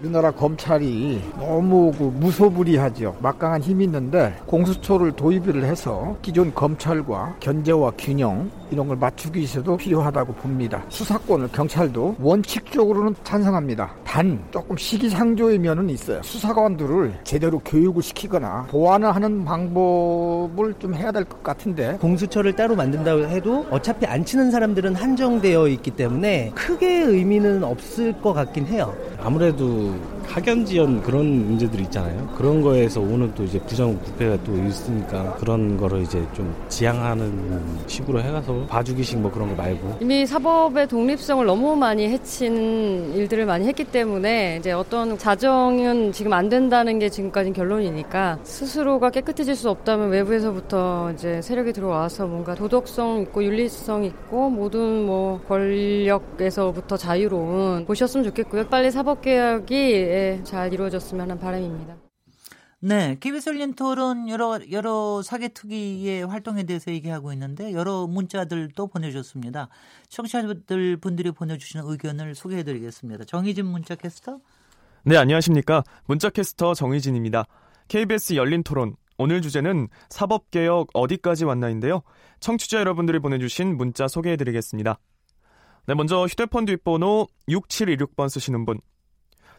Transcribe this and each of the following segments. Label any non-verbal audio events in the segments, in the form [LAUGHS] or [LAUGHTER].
우리나라 검찰이 너무 그 무소불위하죠. 막강한 힘이 있는데 공수처를 도입을 해서 기존 검찰과 견제와 균형 이런 걸 맞추기 위해서도 필요하다고 봅니다. 수사권을 경찰도 원칙적으로는 찬성합니다. 단 조금 시기상조의 면은 있어요. 수사관들을 제대로 교육을 시키거나 보완을 하는 방법을 좀 해야 될 것 같은데 공수처를 따로 만든다고 해도 어차피 안 치는 사람들은 한정되어 있기 때문에 크게 의미는 없을 것 같긴 해요. 아무래도 학연 지연 그런 문제들이 있잖아요. 그런 거에서 오는 또 이제 부정 부패가 또 있으니까 그런 거를 이제 좀 지향하는 식으로 해가서 봐주기식 뭐 그런 거 말고 이미 사법의 독립성을 너무 많이 해친 일들을 많이 했기 때문에 이제 어떤 자정은 지금 안 된다는 게 지금까지 결론이니까 스스로가 깨끗해질 수 없다면 외부에서부터 이제 세력이 들어와서 뭔가 도덕성 있고 윤리성 있고 모든 뭐 권력에서부터 자유로운 보셨으면 좋겠고요. 빨리 사법개혁이 예, 잘 이루어졌으면 하는 바람입니다. 네, KBS 열린 토론 여러 여러 사개특위의 활동에 대해서 얘기하고 있는데 여러 문자들도 보내주셨습니다. 청취자들 분들이 보내주시는 의견을 소개해드리겠습니다. 정희진 문자 캐스터. 네, 안녕하십니까. 문자 캐스터 정희진입니다. KBS 열린 토론. 오늘 주제는 사법개혁 어디까지 왔나인데요. 청취자 여러분들이 보내주신 문자 소개해드리겠습니다. 네, 먼저 휴대폰 뒷번호 6726번 쓰시는 분.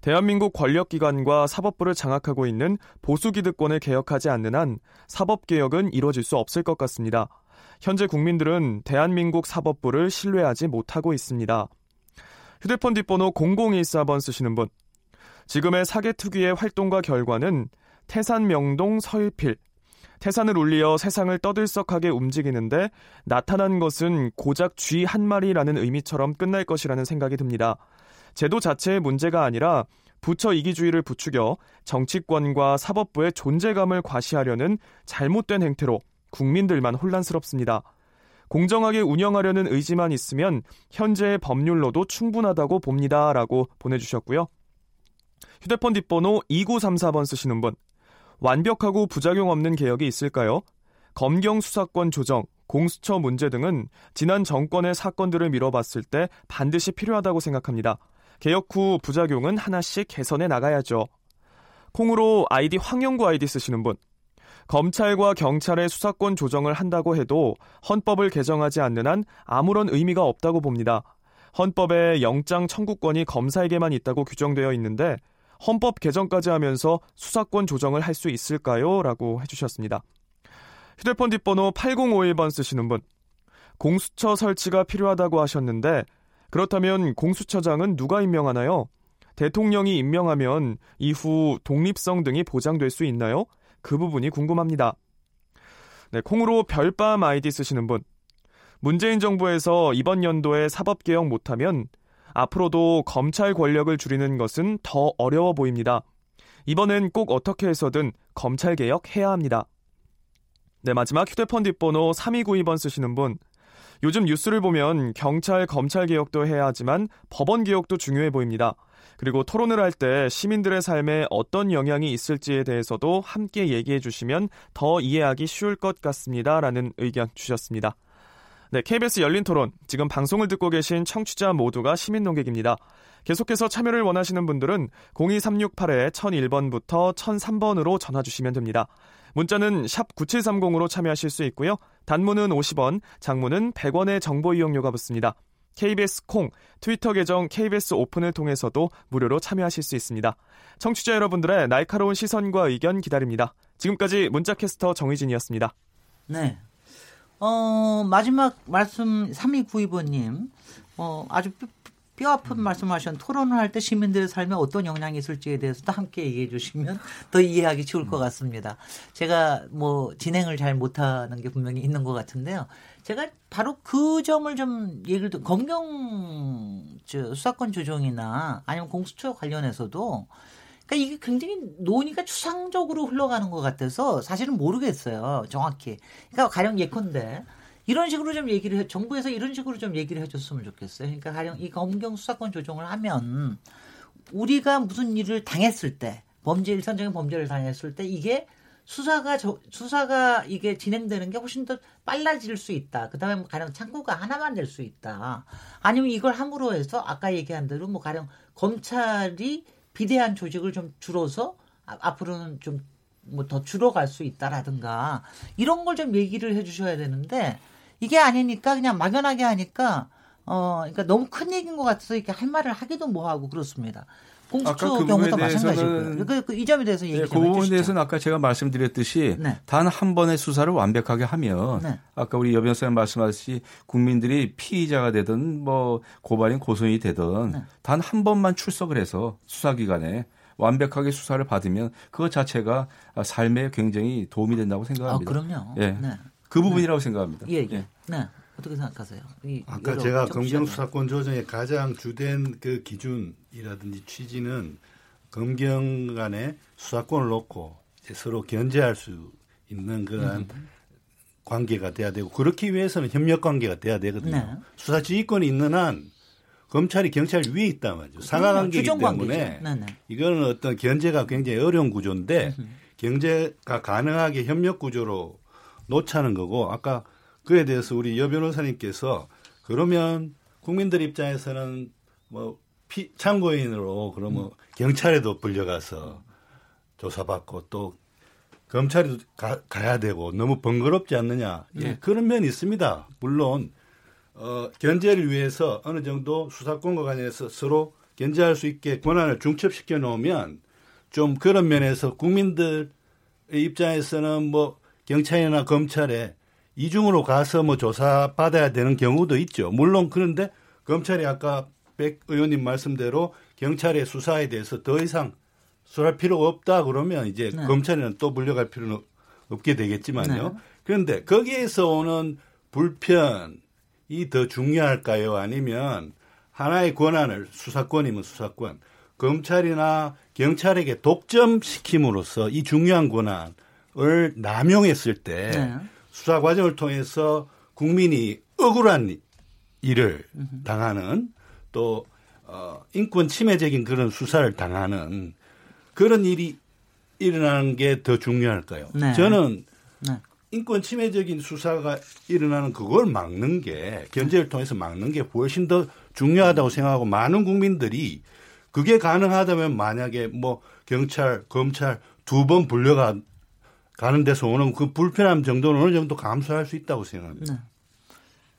대한민국 권력기관과 사법부를 장악하고 있는 보수기득권을 개혁하지 않는 한 사법개혁은 이루어질 수 없을 것 같습니다. 현재 국민들은 대한민국 사법부를 신뢰하지 못하고 있습니다. 휴대폰 뒷번호 0014번 쓰시는 분. 지금의 사개특위의 활동과 결과는 태산 명동 서일필, 태산을 울리어 세상을 떠들썩하게 움직이는데 나타난 것은 고작 쥐 한 마리라는 의미처럼 끝날 것이라는 생각이 듭니다. 제도 자체의 문제가 아니라 부처 이기주의를 부추겨 정치권과 사법부의 존재감을 과시하려는 잘못된 행태로 국민들만 혼란스럽습니다. 공정하게 운영하려는 의지만 있으면 현재의 법률로도 충분하다고 봅니다. 라고 보내주셨고요. 휴대폰 뒷번호 2934번 쓰시는 분. 완벽하고 부작용 없는 개혁이 있을까요? 검경 수사권 조정, 공수처 문제 등은 지난 정권의 사건들을 미뤄봤을 때 반드시 필요하다고 생각합니다. 개혁 후 부작용은 하나씩 개선해 나가야죠. 콩으로 아이디 황영구 아이디 쓰시는 분. 검찰과 경찰의 수사권 조정을 한다고 해도 헌법을 개정하지 않는 한 아무런 의미가 없다고 봅니다. 헌법에 영장 청구권이 검사에게만 있다고 규정되어 있는데 헌법 개정까지 하면서 수사권 조정을 할 수 있을까요? 라고 해주셨습니다. 휴대폰 뒷번호 8051번 쓰시는 분. 공수처 설치가 필요하다고 하셨는데 그렇다면 공수처장은 누가 임명하나요? 대통령이 임명하면 이후 독립성 등이 보장될 수 있나요? 그 부분이 궁금합니다. 네, 콩으로 별밤 아이디 쓰시는 분. 문재인 정부에서 이번 연도에 사법개혁 못하면 앞으로도 검찰 권력을 줄이는 것은 더 어려워 보입니다. 이번엔 꼭 어떻게 해서든 검찰 개혁 해야 합니다. 네, 마지막 휴대폰 뒷번호 3292번 쓰시는 분. 요즘 뉴스를 보면 경찰, 검찰 개혁도 해야 하지만 법원 개혁도 중요해 보입니다. 그리고 토론을 할 때 시민들의 삶에 어떤 영향이 있을지에 대해서도 함께 얘기해 주시면 더 이해하기 쉬울 것 같습니다. 라는 의견 주셨습니다. 네, KBS 열린 토론. 지금 방송을 듣고 계신 청취자 모두가 시민 농객입니다. 계속해서 참여를 원하시는 분들은 02368-1001번부터 1003번으로 전화 주시면 됩니다. 문자는 샵 9730으로 참여하실 수 있고요. 단문은 50원, 장문은 100원의 정보 이용료가 붙습니다. KBS 콩, 트위터 계정 KBS 오픈을 통해서도 무료로 참여하실 수 있습니다. 청취자 여러분들의 날카로운 시선과 의견 기다립니다. 지금까지 문자캐스터 정희진이었습니다. 네. 어, 마지막 말씀 3292번님. 어, 아주 뼈 아픈 말씀하신 토론을 할 때 시민들의 삶에 어떤 영향이 있을지에 대해서도 함께 얘기해 주시면 [LAUGHS] 더 이해하기 쉬울 것 같습니다. 제가 뭐 진행을 잘 못하는 게 분명히 있는 것 같은데요. 제가 바로 그 점을 좀 얘기를 드- 검경 저 수사권 조정이나 아니면 공수처 관련해서도 그러니까 이게 굉장히 논의가 추상적으로 흘러가는 것 같아서 사실은 모르겠어요 정확히. 그러니까 가령 예컨대 이런 식으로 좀 얘기를 해, 정부에서 이런 식으로 좀 얘기를 해줬으면 좋겠어요. 그러니까 가령 이 검경 수사권 조정을 하면 우리가 무슨 일을 당했을 때 범죄 일선적인 범죄를 당했을 때 이게 수사가 저, 수사가 이게 진행되는 게 훨씬 더 빨라질 수 있다. 그다음에 뭐 가령 창구가 하나만 될 수 있다. 아니면 이걸 함으로 해서 아까 얘기한 대로 뭐 가령 검찰이 비대한 조직을 좀 줄어서 아- 앞으로는 좀 뭐 더 줄어갈 수 있다라든가 이런 걸 좀 얘기를 해주셔야 되는데 이게 아니니까 그냥 막연하게 하니까 어 그러니까 너무 큰 얘기인 것 같아서 이렇게 할 말을 하기도 뭐하고 그렇습니다. 공수처 그 경우도 부분에 마찬가지고요. 그, 그, 이 점에 대해서 얘기 네, 좀그 부분에 해주시죠. 대해서는 아까 제가 말씀드렸듯이 네. 단한 번의 수사를 완벽하게 하면 네. 아까 우리 여 변호사님 말씀하셨듯이 국민들이 피의자가 되든 뭐 고발인 고소인이 되든 네. 단한 번만 출석을 해서 수사기관에 완벽하게 수사를 받으면 그것 자체가 삶에 굉장히 도움이 된다고 아, 생각합니다. 그럼요. 예. 네. 그 부분이라고 생각합니다. 예, 예. 네. 어떻게 생각하세요? 이 아까 제가 청취자들. 검경 수사권 조정의 가장 주된 그 기준이라든지 취지는 검경 간의 수사권을 놓고 서로 견제할 수 있는 그러한 음. 관계가 돼야 되고 그렇기 위해서는 협력 관계가 돼야 되거든요. 네. 수사 지휘권이 있는 한 검찰이 경찰 위에 있단 말이죠. 상하 관계이기 주종 관계죠. 때문에 네 네. 이거는 어떤 견제가 굉장히 어려운 구조인데 경제가 가능하게 협력 구조로 놓자는 거고 아까 그에 대해서 우리 여 변호사님께서 그러면 국민들 입장에서는 뭐 피, 참고인으로 그러면 경찰에도 불려가서 조사받고 또 검찰에도 가, 가야 되고 너무 번거롭지 않느냐. 예, 그런 면이 있습니다. 물론 어, 견제를 위해서 어느 정도 수사권과 관련해서 서로 견제할 수 있게 권한을 중첩시켜 놓으면 좀 그런 면에서 국민들의 입장에서는 뭐 경찰이나 검찰에 이중으로 가서 뭐 조사 받아야 되는 경우도 있죠. 물론 그런데 검찰이 아까 백 의원님 말씀대로 경찰의 수사에 대해서 더 이상 수사할 필요가 없다 그러면 이제 네. 검찰에는 또 물려갈 필요는 없게 되겠지만요. 네. 그런데 거기에서 오는 불편이 더 중요할까요? 아니면 하나의 권한을 수사권이면 수사권, 검찰이나 경찰에게 독점시킴으로써 이 중요한 권한 을 남용했을 때 네. 수사 과정을 통해서 국민이 억울한 일을 당하는 또 어, 인권 침해적인 그런 수사를 당하는 그런 일이 일어나는 게 더 중요할까요? 네. 저는 네. 인권 침해적인 수사가 일어나는 그걸 막는 게 견제를 통해서 막는 게 훨씬 더 중요하다고 생각하고 많은 국민들이 그게 가능하다면 만약에 뭐 경찰, 검찰 두 번 불려가 가는 데서 오는 그 불편함 정도는 어느 정도 감수할 수 있다고 생각합니다. 네.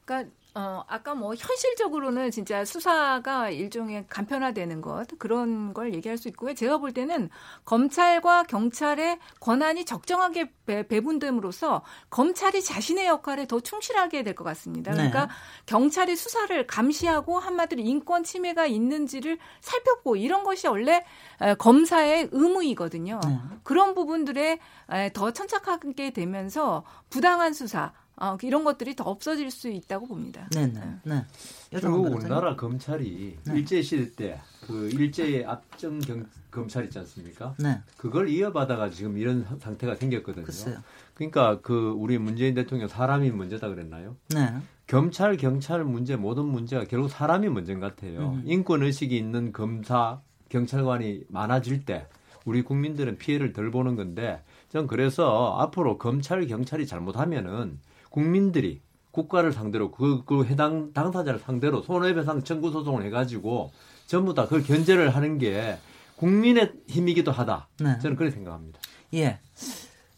그러니까 어, 아까 뭐 현실적으로는 진짜 수사가 일종의 간편화되는 것 그런 걸 얘기할 수 있고요. 제가 볼 때는 검찰과 경찰의 권한이 적정하게 배, 배분됨으로써 검찰이 자신의 역할에 더 충실하게 될 것 같습니다. 네. 그러니까 경찰이 수사를 감시하고 한마디로 인권 침해가 있는지를 살펴보고 이런 것이 원래 에, 검사의 의무이거든요. 네. 그런 부분들에 에, 더 천착하게 되면서 부당한 수사 어, 이런 것들이 더 없어질 수 있다고 봅니다. 네, 네, 네. 여정원 중국 변호사님. 우리나라 검찰이 네. 일제 시대 때 그 일제의 압정 경, 검찰 있지 않습니까? 네, 그걸 이어받아가 지금 이런 상태가 생겼거든요. 글쎄요. 그러니까 그 우리 문재인 대통령 사람이 문제다 그랬나요? 네, 검찰 경찰 문제 모든 문제가 결국 사람이 문제인 것 같아요. 음. 인권 의식이 있는 검사 경찰관이 많아질 때 우리 국민들은 피해를 덜 보는 건데 전 그래서 앞으로 검찰 경찰이 잘못하면은 국민들이 국가를 상대로 그, 그 해당 당사자를 상대로 손해배상 청구 소송을 해가지고 전부 다 그걸 견제를 하는 게 국민의 힘이기도 하다. 네. 저는 그렇게 생각합니다. 예.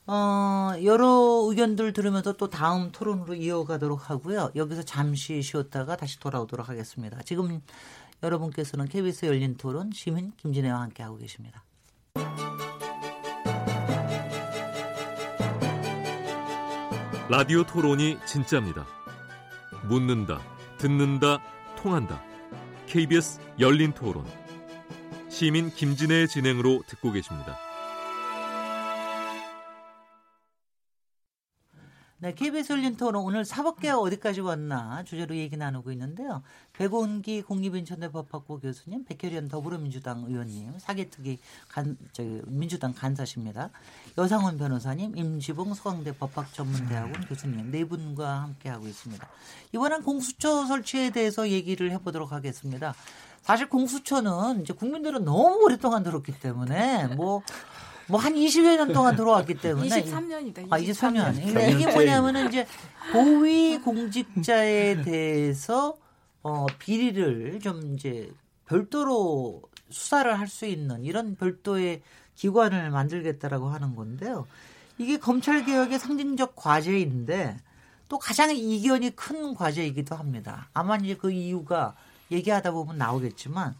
어, 여러 의견들 들으면서 또 다음 토론으로 이어가도록 하고요. 여기서 잠시 쉬었다가 다시 돌아오도록 하겠습니다. 지금 여러분께서는 KBS 열린 토론 시민 김진애와 함께하고 계십니다. 라디오 토론이 진짜입니다. 묻는다, 듣는다, 통한다. KBS 열린 토론. 시민 김진애의 진행으로 듣고 계십니다. 네, KBS 열린 토론 오늘 사법개혁 어디까지 왔나 주제로 얘기 나누고 있는데요. 백운기 국립인천대 법학부 교수님, 백혜련 더불어민주당 의원님, 사개특위 간, 저기, 민주당 간사십니다. 여상원 변호사님, 임지봉 서강대 법학전문대학원 교수님 네 분과 함께하고 있습니다. 이번엔 공수처 설치에 대해서 얘기를 해보도록 하겠습니다. 사실 공수처는 이제 국민들은 너무 오랫동안 들었기 때문에 뭐 [LAUGHS] 뭐 한 20여 년 동안 들어왔기 [LAUGHS] 때문에 23년이다. 아, 23년. 그러니까 이게 뭐냐면은 이제 고위 공직자에 대해서 어 비리를 좀 이제 별도로 수사를 할 수 있는 이런 별도의 기관을 만들겠다라고 하는 건데요. 이게 검찰 개혁의 상징적 과제인데 또 가장 이견이 큰 과제이기도 합니다. 아마 이제 그 이유가 얘기하다 보면 나오겠지만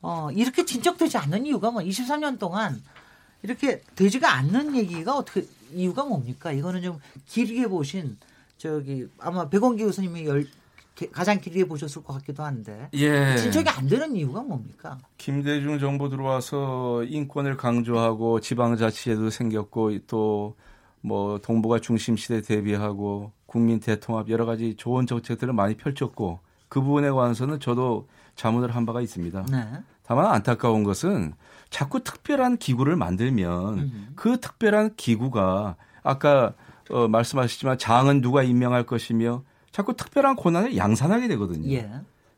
어 이렇게 진척되지 않는 이유가 뭐 23년 동안 이렇게 되지가 않는 얘기가 어떻게 이유가 뭡니까? 이거는 좀 길게 보신 저기 아마 백원기 교수님이 열, 가장 길게 보셨을 것 같기도 한데 예. 진척이 안 되는 이유가 뭡니까? 김대중 정부 들어와서 인권을 강조하고 지방자치제도 생겼고 또 뭐 동북아 중심 시대 대비하고 국민 대통합 여러 가지 좋은 정책들을 많이 펼쳤고 그 부분에 관해서는 저도 자문을 한 바가 있습니다. 네. 다만 안타까운 것은 자꾸 특별한 기구를 만들면 음. 그 특별한 기구가 아까 어, 말씀하셨지만 장은 누가 임명할 것이며 자꾸 특별한 권한을 양산하게 되거든요. 예.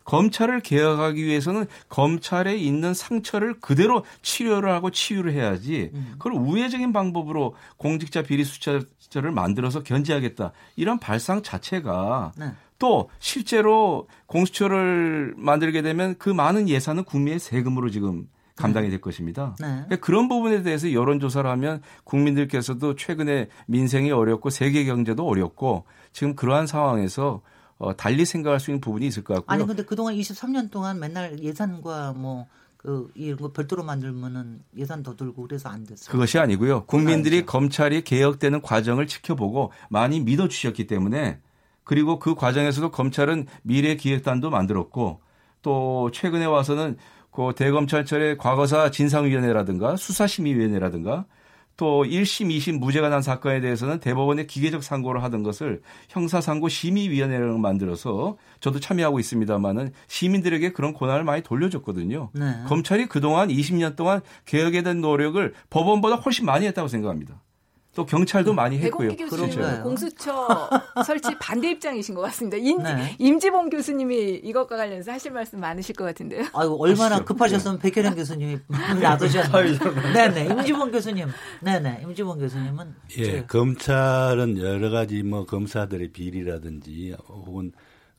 검찰을 개혁하기 위해서는 검찰에 있는 상처를 그대로 치료를 하고 치유를 해야지 음. 그걸 우회적인 방법으로 공직자 비리 수사를 만들어서 견제하겠다 이런 발상 자체가 네. 또 실제로 공수처를 만들게 되면 그 많은 예산은 국민의 세금으로 지금 감당이 될 것입니다. 네. 그러니까 그런 부분에 대해서 여론조사를 하면 국민들께서도 최근에 민생이 어렵고 세계 경제도 어렵고 지금 그러한 상황에서 어, 달리 생각할 수 있는 부분이 있을 것 같고요. 아니 근데 그동안 23년 동안 맨날 예산과 뭐 그 이런 거 별도로 만들면은 예산 더 들고 그래서 안 됐어요. 그것이 아니고요. 국민들이 검찰이 개혁되는 과정을 지켜보고 많이 믿어주셨기 때문에 그리고 그 과정에서도 검찰은 미래 기획단도 만들었고 또 최근에 와서는 그 대검찰청의 과거사 진상위원회라든가 수사심의위원회라든가 또 1심, 2심 무죄가 난 사건에 대해서는 대법원의 기계적 상고를 하던 것을 형사상고 심의위원회를 만들어서 저도 참여하고 있습니다만은 시민들에게 그런 권한을 많이 돌려줬거든요. 네. 검찰이 그동안 20년 동안 개혁에 대한 노력을 법원보다 훨씬 많이 했다고 생각합니다. 또 경찰도 많이 했고요. 백원기 교수님은 그런가요? 공수처 [LAUGHS] 설치 반대 입장이신 것 같습니다. 임, 네. 임지봉 교수님이 이것과 관련해서 하실 말씀 많으실 것 같은데요. 아유 얼마나 급하셨으면 백혜련 교수님이 놔두셨네. [LAUGHS] 네네 임지봉 교수님. 네네 임지봉 교수님은 예, 저- 검찰은 여러 가지 뭐 검사들의 비리라든지 혹은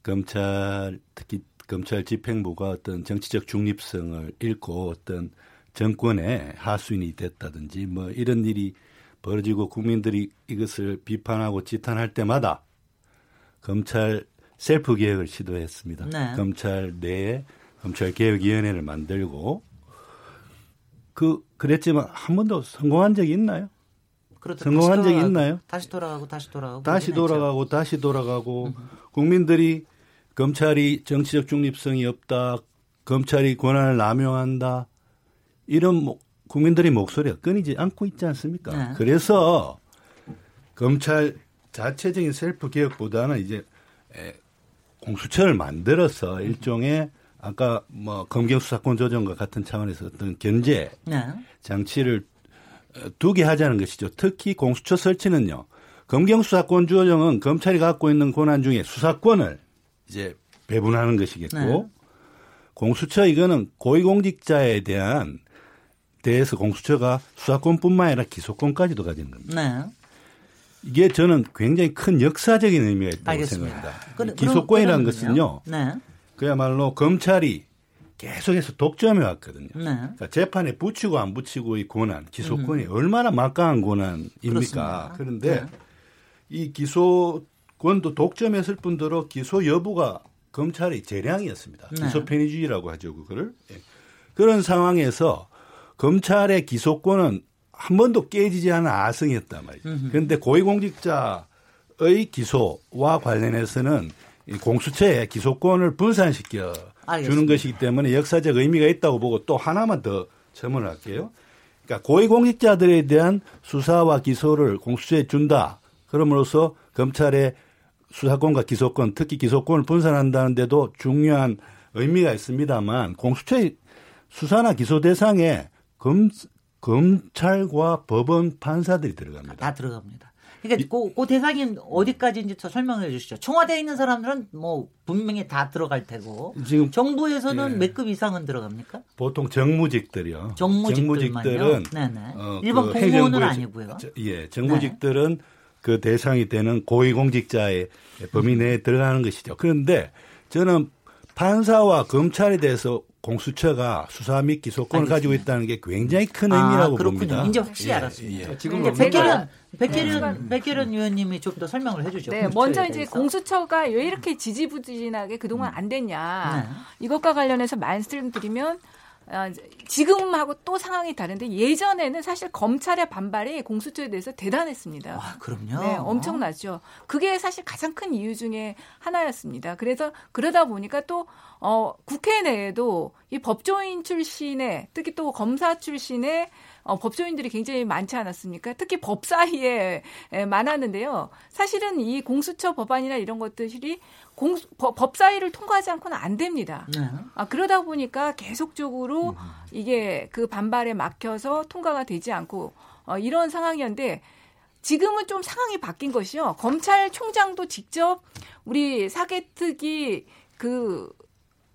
검찰 특히 검찰 집행부가 어떤 정치적 중립성을 잃고 어떤 정권의 하수인이 됐다든지 뭐 이런 일이 벌어지고 국민들이 이것을 비판하고 지탄할 때마다 검찰 셀프 개혁을 시도했습니다. 네. 검찰 내에 검찰 개혁위원회를 만들고 그 그랬지만 한 번도 성공한 적이 있나요? 그렇다. 성공한 적이 돌아가고, 있나요? 다시 돌아가고 다시 돌아가고 다시 그러긴 했죠. 돌아가고 다시 돌아가고 국민들이 검찰이 정치적 중립성이 없다, 검찰이 권한을 남용한다 이런 mo- 국민들의 목소리가 끊이지 않고 있지 않습니까? 네. 그래서 검찰 자체적인 셀프 개혁보다는 이제 에, 공수처를 만들어서 일종의 아까 뭐 검경 수사권 조정과 같은 차원에서 어떤 견제 네. 장치를 어, 두게 하자는 것이죠. 특히 공수처 설치는요. 검경 수사권 조정은 검찰이 갖고 있는 권한 중에 수사권을 이제 배분하는 것이겠고 네. 공수처 이거는 고위공직자에 대한 대해서 공수처가 수사권뿐만 아니라 기소권까지도 가지는 겁니다. 네. 이게 저는 굉장히 큰 역사적인 의미가 있다고 알겠습니다. 생각합니다. 그럼- 기소권이라는 것은요. 네. 그야말로 검찰이 계속해서 독점해 왔거든요. 네. 그러니까 재판에 붙이고 안 붙이고의 권한, 기소권이 얼마나 막강한 권한입니까? 음. 그렇습니다. 그런데 네. 이 기소권도 독점했을 뿐더러 기소 여부가 검찰의 재량이었습니다. 네. 기소 편의주의라고 하죠, 그거를. 예. 그런 상황에서 검찰의 기소권은 한 번도 깨지지 않은 아성이었단 말이죠. 그런데 고위공직자의 기소와 관련해서는 이 공수처의 기소권을 분산시켜 알겠습니다. 주는 것이기 때문에 역사적 의미가 있다고 보고 또 하나만 더 첨언을 할게요. 그러니까 고위공직자들에 대한 수사와 기소를 공수처에 준다. 그럼으로써 검찰의 수사권과 기소권, 특히 기소권을 분산한다는데도 중요한 의미가 있습니다만 공수처의 수사나 기소 대상에 검, 검찰과 법원 판사들이 들어갑니다. 다 들어갑니다. 그러니까 그, 그 대상이 어디까지인지 더 설명해 주시죠. 청와대에 있는 사람들은 뭐 분명히 다 들어갈 테고 지금 정부에서는 예. 몇급 이상은 들어갑니까? 보통 정무직들이요. 정무직들은 네네. 어, 일반 그 공무원은 아니고요. 저- 예, 정무직들은 그 대상이 되는 고위공직자의 범위 내에 들어가는 것이죠. 그런데 저는 판사와 검찰에 대해서 공수처가 수사 및 기소권을 가지고 있다는 게 굉장히 큰 아, 의미라고 그렇군요. 봅니다. 이제 확실히 예, 알았습니다. 예. 지금 이제 백혜련 백혜련 네. 백혜련 의원님이 좀 더 설명을 해주죠. 네, 먼저 이제 대해서. 공수처가 왜 이렇게 지지부진하게 그동안 안 됐냐. 네. 이것과 관련해서 말씀드리면 아, 지금하고 또 상황이 다른데 예전에는 사실 검찰의 반발이 공수처에 대해서 대단했습니다. 아, 그럼요. 네, 엄청났죠. 그게 사실 가장 큰 이유 중에 하나였습니다. 그래서 그러다 보니까 또 어, 국회 내에도 이 법조인 출신의 특히 또 검사 출신의 어, 법조인들이 굉장히 많지 않았습니까? 특히 법 사이에 에, 많았는데요. 사실은 이 공수처 법안이나 이런 것들이 공, 법, 법 사이를 통과하지 않고는 안 됩니다. 네. 아, 그러다 보니까 계속적으로 이게 그 반발에 막혀서 통과가 되지 않고 어, 이런 상황이었는데 지금은 좀 상황이 바뀐 것이요. 검찰총장도 직접 우리 사개특위 그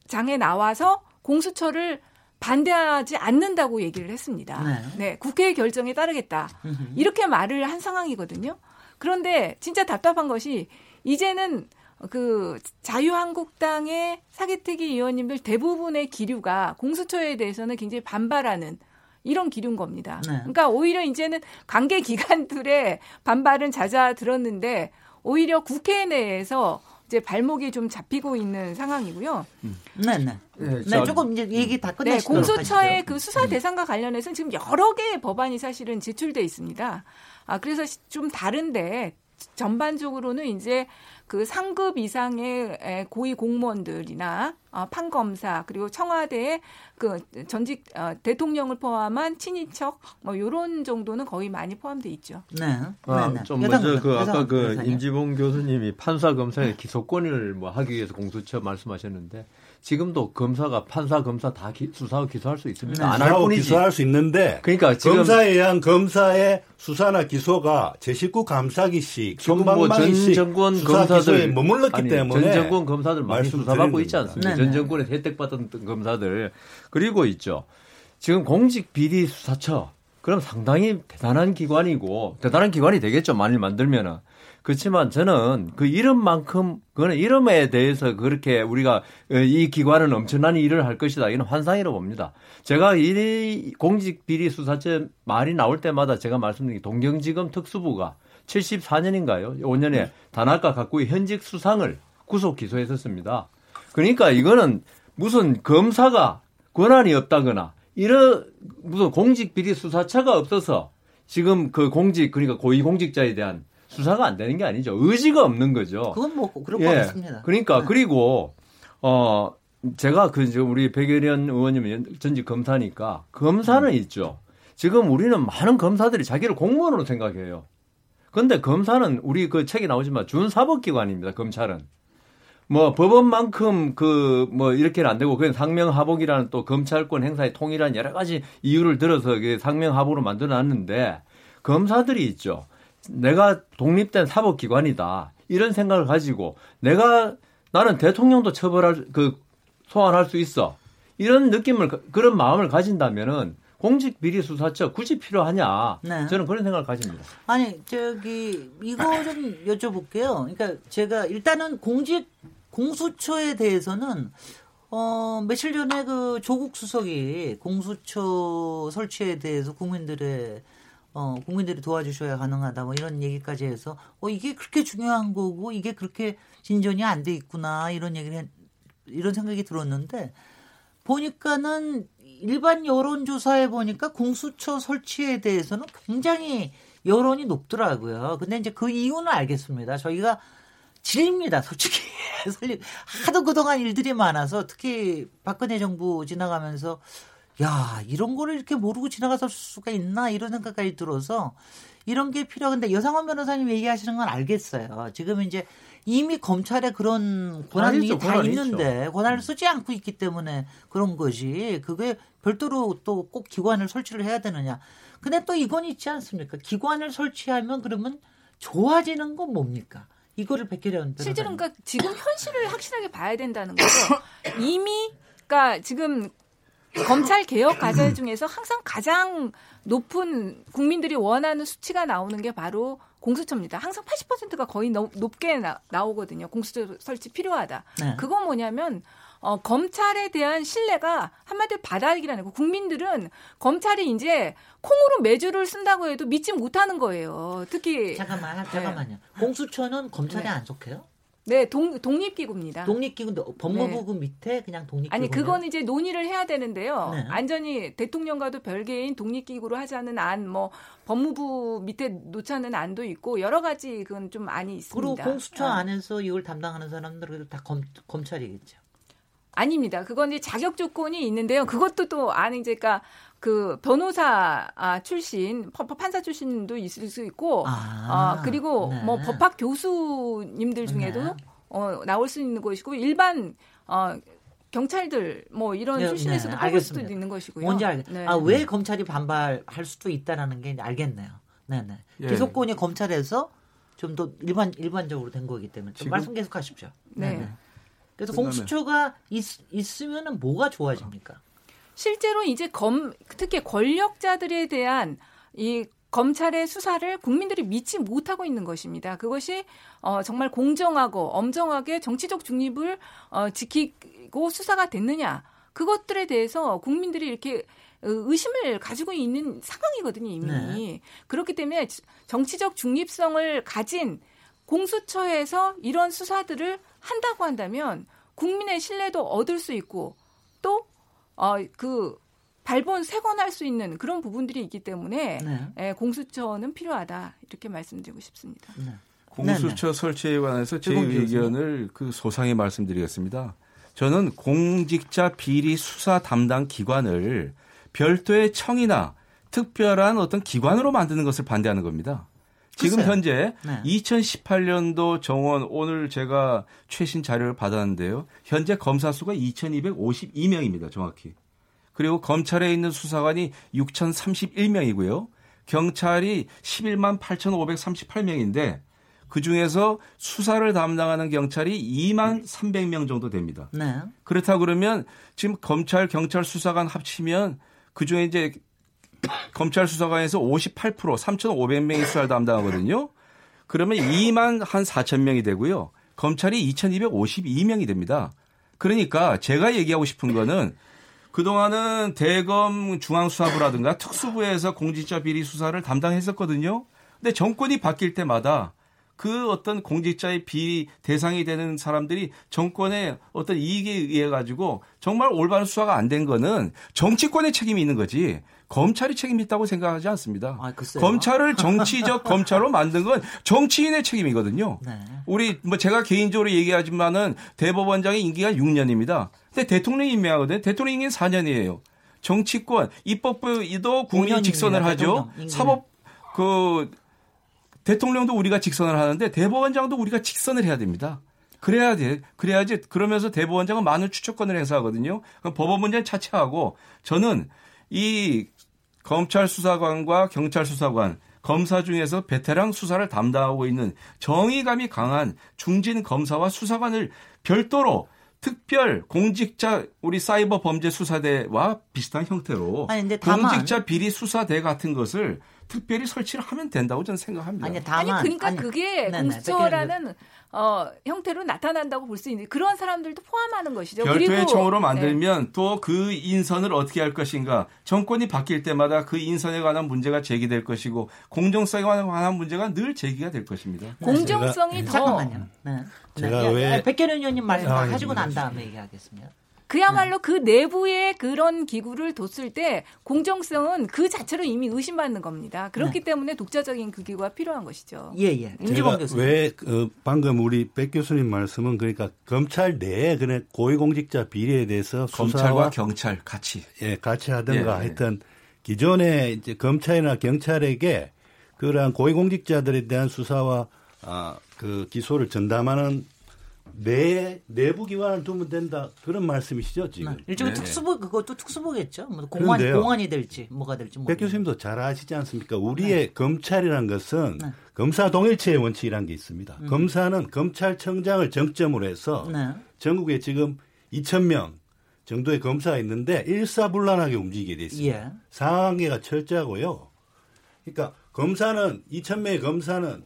장에 나와서 공수처를 반대하지 않는다고 얘기를 했습니다. 네. 네, 국회의 결정에 따르겠다. 이렇게 말을 한 상황이거든요. 그런데 진짜 답답한 것이 이제는 그 자유한국당의 사개특위 의원님들 대부분의 기류가 공수처에 대해서는 굉장히 반발하는 이런 기류인 겁니다. 네. 그러니까 오히려 이제는 관계 기관들의 반발은 잦아들었는데 오히려 국회 내에서 이제 발목이 좀 잡히고 있는 상황이고요. 네, 네. 네, 네, 자, 조금 이제 얘기 다 네, 끝내시도록 공수처의 하시죠. 음. 그 수사 대상과 관련해서는 지금 여러 개의 법안이 사실은 제출돼 있습니다. 아, 그래서 시- 좀 다른데 전반적으로는 이제 그 상급 이상의 에, 고위 공무원들이나 어, 판검사 그리고 청와대의 그 전직 어, 대통령을 포함한 친인척 뭐 요런 정도는 거의 많이 포함돼 있죠. 네. 아, 네, 네. 좀 여당 먼저 그 변호사, 아까 여당 그. 임지봉 교수님이 판사 검사의 기소권을 뭐 하기 위해서 공수처 말씀하셨는데 지금도 검사가 판사 검사 다 기- 수사하고 기소할 수 있습니다. 안할 수사하고 뿐이지. 기소할 수 있는데 그러니까 지금 검사에 의한 검사의 수사나 기소가 제 식구 감사기식, 손방망이식 정권 수사 기소에 검사들 머물렀기 아니, 때문에 전 정권 검사들 많이 수사받고 있지. 않습니까? 네네. 전 정권에 혜택받은 검사들 그리고 있죠. 지금 공직 비리 수사처 그럼 상당히 대단한 기관이고 대단한 기관이 되겠죠. 만일 만들면은 그렇지만 저는 그 이름만큼 그거는 이름에 대해서 그렇게 우리가 어, 이 기관은 엄청난 일을 할 것이다. 이는 환상이라고 봅니다. 제가 이 공직 비리 수사처 말이 나올 때마다 제가 말씀드린 게 동경지검 특수부가 74년인가요? 5년에 단학과 갖고의 현직 수상을 구속 기소했었습니다. 그러니까 이거는 무슨 검사가 권한이 없다거나 이런 무슨 공직 비리 수사처가 없어서 지금 그 공직 그러니까 고위 공직자에 대한 수사가 안 되는 게 아니죠. 의지가 없는 거죠. 그건 뭐 그럴 것 예. 같습니다. 그러니까 네. 그리고 어 제가 그 지금 우리 백예련 의원님이 전직 검사니까 검사는 음. 있죠. 지금 우리는 많은 검사들이 자기를 공무원으로 생각해요. 그런데 검사는 우리 그 책에 나오지만 준사법기관입니다. 검찰은. 뭐 법원만큼 그 뭐 이렇게는 안 되고 그냥 상명하복이라는 또 검찰권 행사의 통일한 여러 가지 이유를 들어서 그 상명하복으로 만들어 놨는데 검사들이 있죠. 내가 독립된 사법기관이다 이런 생각을 가지고 내가 나는 대통령도 처벌할 그 소환할 수 있어 이런 느낌을 그런 마음을 가진다면은 공직 비리 수사처 굳이 필요하냐 네. 저는 그런 생각을 가집니다. 아니 저기 이거 좀 여쭤볼게요. 그러니까 제가 일단은 공직 공수처에 대해서는 어 며칠 전에 그 조국 수석이 공수처 설치에 대해서 국민들의 어 국민들이 도와주셔야 가능하다 뭐 이런 얘기까지 해서 어 이게 그렇게 중요한 거고 이게 그렇게 진전이 안 돼 있구나 이런 얘기를 했, 이런 생각이 들었는데 보니까는 일반 여론조사에 보니까 공수처 설치에 대해서는 굉장히 여론이 높더라고요. 근데 이제 그 이유는 알겠습니다. 저희가 질립니다, 솔직히. [LAUGHS] 하도 그동안 일들이 많아서 특히 박근혜 정부 지나가면서 야 이런 거를 이렇게 모르고 지나갈 수가 있나 이런 생각까지 들어서 이런 게 필요한데 여상원 변호사님 얘기하시는 건 알겠어요. 지금 이제 이미 검찰에 그런 권한이 있죠, 다 권한이 있는데 있죠. 권한을 쓰지 않고 있기 때문에 그런 거지. 그게 별도로 또 꼭 기관을 설치를 해야 되느냐. 근데 또 이건 있지 않습니까? 기관을 설치하면 그러면 좋아지는 건 뭡니까? 이거를 백혜련 실제로 그러니까 지금 현실을 확실하게 봐야 된다는 거죠. 이미 그러니까 지금 검찰 개혁 과제 중에서 항상 가장 높은 국민들이 원하는 수치가 나오는 게 바로 공수처입니다. 항상 80%가 거의 너- 높게 나, 나오거든요. 공수처 설치 필요하다. 네. 그건 뭐냐면 어, 검찰에 대한 신뢰가 한마디로 바닥이라는 거. 국민들은 검찰이 이제 콩으로 매주를 쓴다고 해도 믿지 못하는 거예요. 특히 잠깐만 잠깐만요. 공수처는 검찰에 네. 안 속해요? 네, 동, 독립기구입니다. 독립기구인데 법무부 그 밑에 그냥 독립기구. 아니 그건 이제 논의를 해야 되는데요. 네. 안전히 대통령과도 별개인 독립기구로 하자는 안, 뭐 법무부 밑에 놓자는 안도 있고 여러 가지 그건 좀 안이 그리고 있습니다. 공수처 아. 안에서 이걸 담당하는 사람들은 다 검, 검찰이겠죠. 아닙니다. 그건 이제 자격 조건이 있는데요. 그것도 또 아니 이제 그러니까 그 변호사 아, 출신, 법- 판사 출신도 있을 수 있고, 아, 어, 그리고 네. 뭐 법학 교수님들 중에도 네. 어, 나올 수 있는 것이고 일반 어, 경찰들 뭐 이런 네, 출신에서도 네, 수도. 있는 것이고요. 뭔지 알겠. 네. 아, 왜 검찰이 반발할 수도 있다라는 게 알겠네요. 네네. 예. 기소권이 검찰에서 좀 더 일반 일반적으로 된 거기 때문에 좀 지금- 말씀 계속하십시오. 네. 네네. 그래서 그다음에- 공수처가 있, 있으면은 뭐가 좋아집니까? 실제로 이제 검 특히 권력자들에 대한 이 검찰의 수사를 국민들이 믿지 못하고 있는 것입니다. 그것이 어, 정말 공정하고 엄정하게 정치적 중립을 어, 지키고 수사가 됐느냐 그것들에 대해서 국민들이 이렇게 어, 의심을 가지고 있는 상황이거든요 이미 네. 그렇기 때문에 정치적 중립성을 가진 공수처에서 이런 수사들을 한다고 한다면 국민의 신뢰도 얻을 수 있고 또 어, 그 발본 세건할 수 있는 그런 부분들이 있기 때문에 네. 예, 공수처는 필요하다 이렇게 말씀드리고 싶습니다. 네. 공수처 설치에 관해서 제. 의견을 그 소상히 말씀드리겠습니다. 저는 공직자 비리 수사 담당 기관을 별도의 청이나 특별한 어떤 기관으로 만드는 것을 반대하는 겁니다. 지금 글쎄요. 현재 네. 2018년도 정원 오늘 제가 최신 자료를 받았는데요. 현재 검사 수가 2,252명입니다. 정확히. 그리고 검찰에 있는 수사관이 6,031명이고요. 경찰이 11만 8,538명인데 그 중에서 수사를 담당하는 경찰이 2만 300명 정도 됩니다. 네. 그렇다 그러면 지금 검찰, 경찰 수사관 합치면 그 중에 이제 검찰 수사관에서 58% 3,500명이 수사를 담당하거든요. 그러면 2만 한 4천 명이 되고요. 검찰이 2,252명이 됩니다. 그러니까 제가 얘기하고 싶은 거는 그동안은 대검 중앙수사부라든가 특수부에서 공직자 비리 수사를 담당했었거든요. 근데 정권이 바뀔 때마다 그 어떤 공직자의 비리 대상이 되는 사람들이 정권의 어떤 이익에 의해 가지고 정말 올바른 수사가 안 된 거는 정치권의 책임이 있는 거지 검찰이 책임이 있다고 생각하지 않습니다. 아, 글쎄요. 검찰을 정치적 [LAUGHS] 검찰로 만든 건 정치인의 책임이거든요. 네. 우리 뭐 제가 개인적으로 얘기하지만은 대법원장의 임기가 6년입니다. 근데 대통령이 임명하거든요. 대통령 임기는 4년이에요. 정치권 입법부도 국민이 5년입니다, 직선을 하죠. 사법 그 대통령도 우리가 직선을 하는데 대법원장도 우리가 직선을 해야 됩니다. 그래야 돼. 그래야지 그러면서 대법원장은 많은 추천권을 행사하거든요. 그럼 법원문제는 차치하고 저는 이 검찰 수사관과 경찰 수사관 검사 중에서 베테랑 수사를 담당하고 있는 정의감이 강한 중진 검사와 수사관을 별도로 특별 공직자 우리 사이버 범죄 수사대와 비슷한 형태로 아니, 공직자 비리 수사대 같은 것을 특별히 설치를 하면 된다고 저는 생각합니다. 아니 아니 다만 그러니까 아니, 그게 네네, 공수처라는 어, 형태로 나타난다고 볼 수 있는 그런 사람들도 포함하는 것이죠. 별도의 그리고 청으로 네. 만들면 또그 인선을 어떻게 할 것인가 정권이 바뀔 때마다 그 인선에 관한 문제가 제기될 것이고 공정성에 관한 문제가 늘 제기가 될 것입니다. 공정성이 제가- 더 잠깐만요. 네. 제가 네. 왜- 백현현 의원님 말씀 다 아, 하시고 난 예, 다음에 얘기하겠습니다. 그야말로 네. 그 내부에 그런 기구를 뒀을 때 공정성은 그 자체로 이미 의심받는 겁니다. 그렇기 네. 때문에 독자적인 그 기구가 필요한 것이죠. 예, 예. 제가 왜 어, 방금 우리 백 교수님 말씀은 그러니까 검찰 내에 그냥 고위공직자 비리에 대해서 검찰과 경찰 같이 예, 같이 하든가 예, 하여튼 기존에 이제 검찰이나 경찰에게 그러한 고위공직자들에 대한 수사와 아, 그 기소를 전담하는 내 내부 기관을 두면 된다 그런 말씀이시죠 지금? 네. 일종의 네. 특수부 그것도 특수부겠죠. 뭐 공안 그런데요. 공안이 될지 뭐가 될지. 백 교수님도 잘 아시지 않습니까? 우리의 네. 검찰이라는 것은 네. 검사 동일체의 원칙이라는 게 있습니다. 음. 검사는 검찰청장을 정점으로 해서 네. 전국에 지금 2천 명 정도의 검사가 있는데 일사불란하게 움직이게 돼 있습니다. 예. 상한계가 철저하고요. 그러니까 검사는 2천 명의 검사는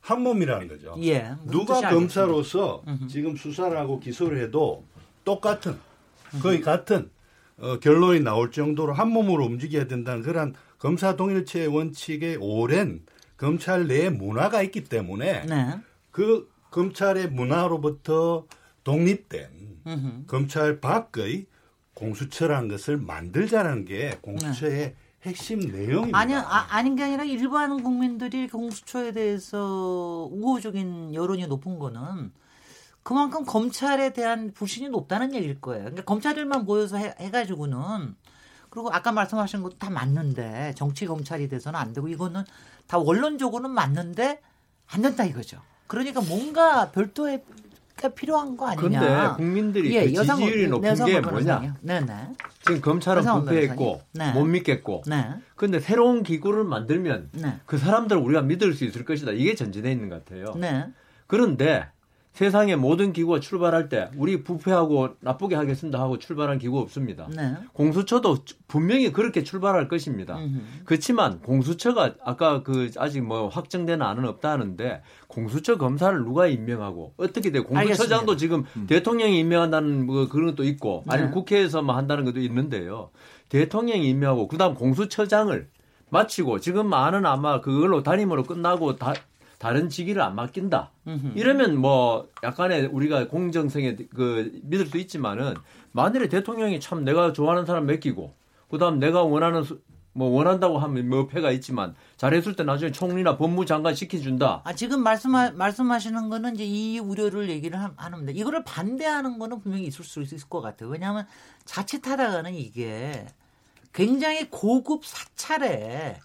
한 몸이라는 거죠. 예, 누가 검사로서 지금 수사를 하고 기소를 해도 똑같은 거의 같은 어, 결론이 나올 정도로 한 몸으로 움직여야 된다는 그런 검사 동일체의 원칙에 오랜 검찰 내에 문화가 있기 때문에 네. 그 검찰의 문화로부터 독립된 음흠. 검찰 밖의 공수처라는 것을 만들자는 게 공수처의 네. 핵심 내용입니다. 아니, 아, 아닌 게 아니라 일반 국민들이 공수처에 대해서 우호적인 여론이 높은 거는 그만큼 검찰에 대한 불신이 높다는 얘기일 거예요. 그러니까 검찰들만 모여서 해, 해가지고는 그리고 아까 말씀하신 것도 다 맞는데 정치 검찰이 돼서는 안 되고 이거는 다 원론적으로는 맞는데 안 된다 이거죠. 그러니까 뭔가 별도의 필요한 거 아니냐. 그런데 국민들이 예, 그 지지율이 높은 게 뭐냐. 네네. 지금 검찰은 부패했고 네. 못 믿겠고. 네. 그런데 새로운 기구를 만들면 네. 그 사람들을 우리가 믿을 수 있을 것이다. 이게 전제돼 있는 것 같아요. 네. 그런데 세상의 모든 기구가 출발할 때 우리 부패하고 나쁘게 하겠습니다 하고 출발한 기구 없습니다. 네. 공수처도 분명히 그렇게 출발할 것입니다. 음흠. 그렇지만 공수처가 아까 그 아직 뭐 확정된 안은 없다 하는데 공수처 검사를 누가 임명하고 어떻게 돼? 공수처장도 알겠습니다. 지금 음. 대통령이 임명한다는 뭐 그런 것도 있고 네. 아니면 국회에서만 뭐 한다는 것도 있는데요. 대통령이 임명하고 그다음 공수처장을 마치고 지금 많은 아마 그걸로 단임으로 끝나고 다 다른 직위를 안 맡긴다. 음흠. 이러면 뭐 약간의 우리가 공정성에 그 믿을 수 있지만은 만일에 대통령이 참 내가 좋아하는 사람 맡기고 그다음 내가 원하는 수, 뭐 원한다고 하면 뭐 폐가 있지만 잘했을 때 나중에 총리나 법무장관 시켜준다. 아 지금 말씀하, 말씀하시는 거는 이제 이 우려를 얘기를 하는데 이거를 반대하는 거는 분명히 있을 수 있을 것 같아요. 왜냐하면 자칫하다가는 이게 굉장히 고급 사찰에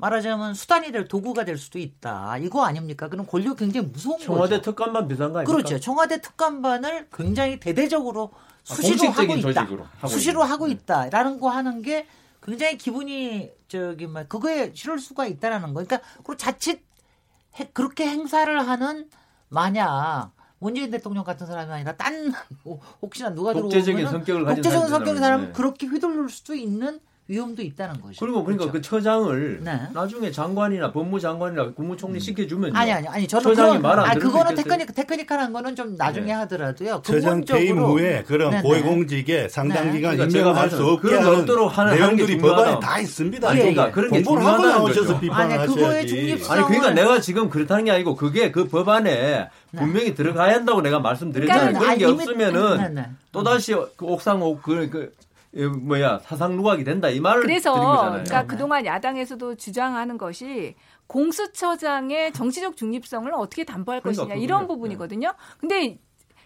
말하자면 수단이 될 도구가 될 수도 있다. 이거 아닙니까? 그럼 권력 굉장히 무서운 청와대 거죠. 특감반 비슷한 거 아닙니까? 그렇죠. 청와대 특감반을 굉장히 대대적으로 아, 수시로 아, 하고 있다. 하고 수시로. 하고 네. 있다라는 거 하는 게 굉장히 기분이 저기 막 그거에 싫을 수가 있다라는 거. 그러니까 그 자칫 해, 그렇게 행사를 하는 만약 문재인 대통령 같은 사람이 아니라 딴 혹시나 누가 들어오면 독재적인 성격을 가진 독재적인 성격의 사람은 네. 그렇게 휘둘릴 수도 있는 위험도 있다는 거죠. 그리고 그러니까 그렇죠? 그 처장을 네. 나중에 장관이나 법무장관이나 국무총리 음. 시켜주면 아니 아니 아니 저는 처장이 말안 아 그거는 테크닉 테크니컬한 거는 좀 나중에 네. 하더라도요. 처장 퇴임 후에 그런 네, 고위공직에 상당 네. 기간 그러니까 임명할 수 없게 하는 하는 내용들이 법안에 다 있습니다. 아니, 그러니까 예, 그런 게 중요하다는 거죠. 비판하셔야지. 아니 그러니까 내가 지금 그렇다는 게 아니고 그게 그 법안에 네. 분명히 들어가야 한다고 내가 말씀드렸잖아요. 그러니까, 그런 게 없으면은 또 다시 그 옥상 옥그 그 뭐야 사상 누각이 된다 이 말을 그래서 드린 거잖아요. 그러니까 그동안 야당에서도 주장하는 것이 공수처장의 정치적 중립성을 어떻게 담보할 그러니까, 것이냐 이런 부분이거든요. 근데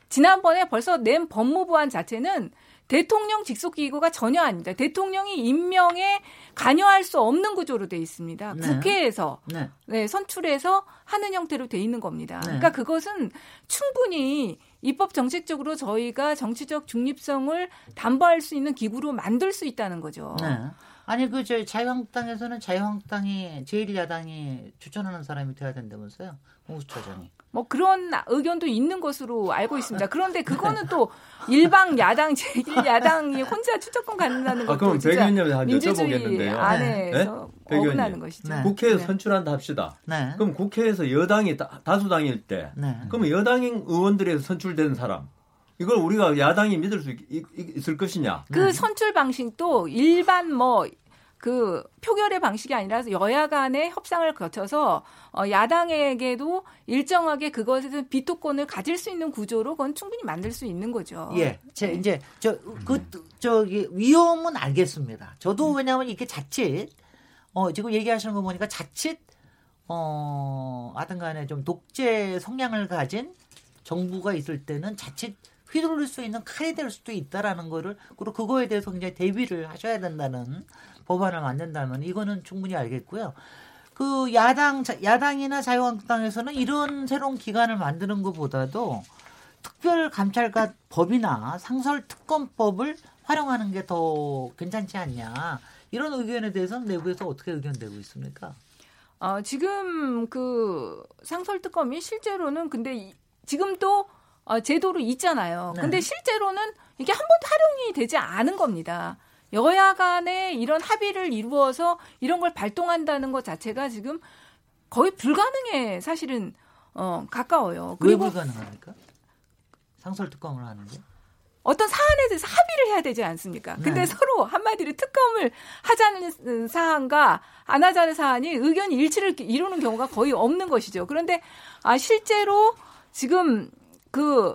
지난번에 벌써 낸 법무부안 자체는 대통령 직속 기구가 전혀 아닙니다. 대통령이 임명에 관여할 수 없는 구조로 돼 있습니다. 네. 국회에서 네. 네, 선출해서 하는 형태로 돼 있는 겁니다. 네. 그러니까 그것은 충분히 입법 정책적으로 저희가 정치적 중립성을 담보할 수 있는 기구로 만들 수 있다는 거죠. 네. 아니 그 저 자유한국당에서는 자유한국당이 제1야당이 추천하는 사람이 돼야 된다면서요 공수처장이. 뭐 그런 의견도 있는 것으로 알고 있습니다. 그런데 그거는 또 일방 야당 제1야당이 혼자 추천권 갖는다는 것도 아, 그럼 진짜 민주주의 안에서 네? 어긋나는 것이죠. 네. 국회에서 네. 선출한다 합시다. 네. 그럼 국회에서 여당이 다, 수당일 때 네. 그럼 여당 의원들에서 선출된 사람 이걸 우리가 야당이 믿을 수 있, 을 것이냐? 그 선출 방식도 일반 뭐 그 표결의 방식이 아니라 여야 간의 협상을 거쳐서 어, 야당에게도 일정하게 그것에서 비토권을 가질 수 있는 구조로 그건 충분히 만들 수 있는 거죠. 예. 제 이제 저 그 저기 위험은 알겠습니다. 저도 왜냐하면 이게 자칫 어 지금 얘기하시는 거 보니까 자칫 어 하여튼간에 좀 독재 성향을 가진 정부가 있을 때는 자칫 휘두를 수 있는 칼이 될 수도 있다라는 거를 그리고 그거에 대해서 굉장히 대비를 하셔야 된다는 법안을 만든다면 이거는 충분히 알겠고요. 그 야당 야당이나 자유한국당에서는 이런 새로운 기관을 만드는 것보다도 특별 감찰관 법이나 상설 특검법을 활용하는 게 더 괜찮지 않냐 이런 의견에 대해서는 내부에서 어떻게 의견되고 있습니까? 어, 지금 그 상설 특검이 실제로는 근데 이, 지금도 어, 제도로 있잖아요. 네. 근데 실제로는 이게 한 번도 활용이 되지 않은 겁니다. 여야 간에 이런 합의를 이루어서 이런 걸 발동한다는 것 자체가 지금 거의 불가능해 사실은 어, 가까워요. 왜 그리고 불가능합니까? 상설 특검을 하는 게? 어떤 사안에 대해서 합의를 해야 되지 않습니까? 근데 네. 서로 한마디로 특검을 하자는 사안과 안 하자는 사안이 의견 일치를 이루는 경우가 거의 없는 것이죠. 그런데 아 실제로 지금 그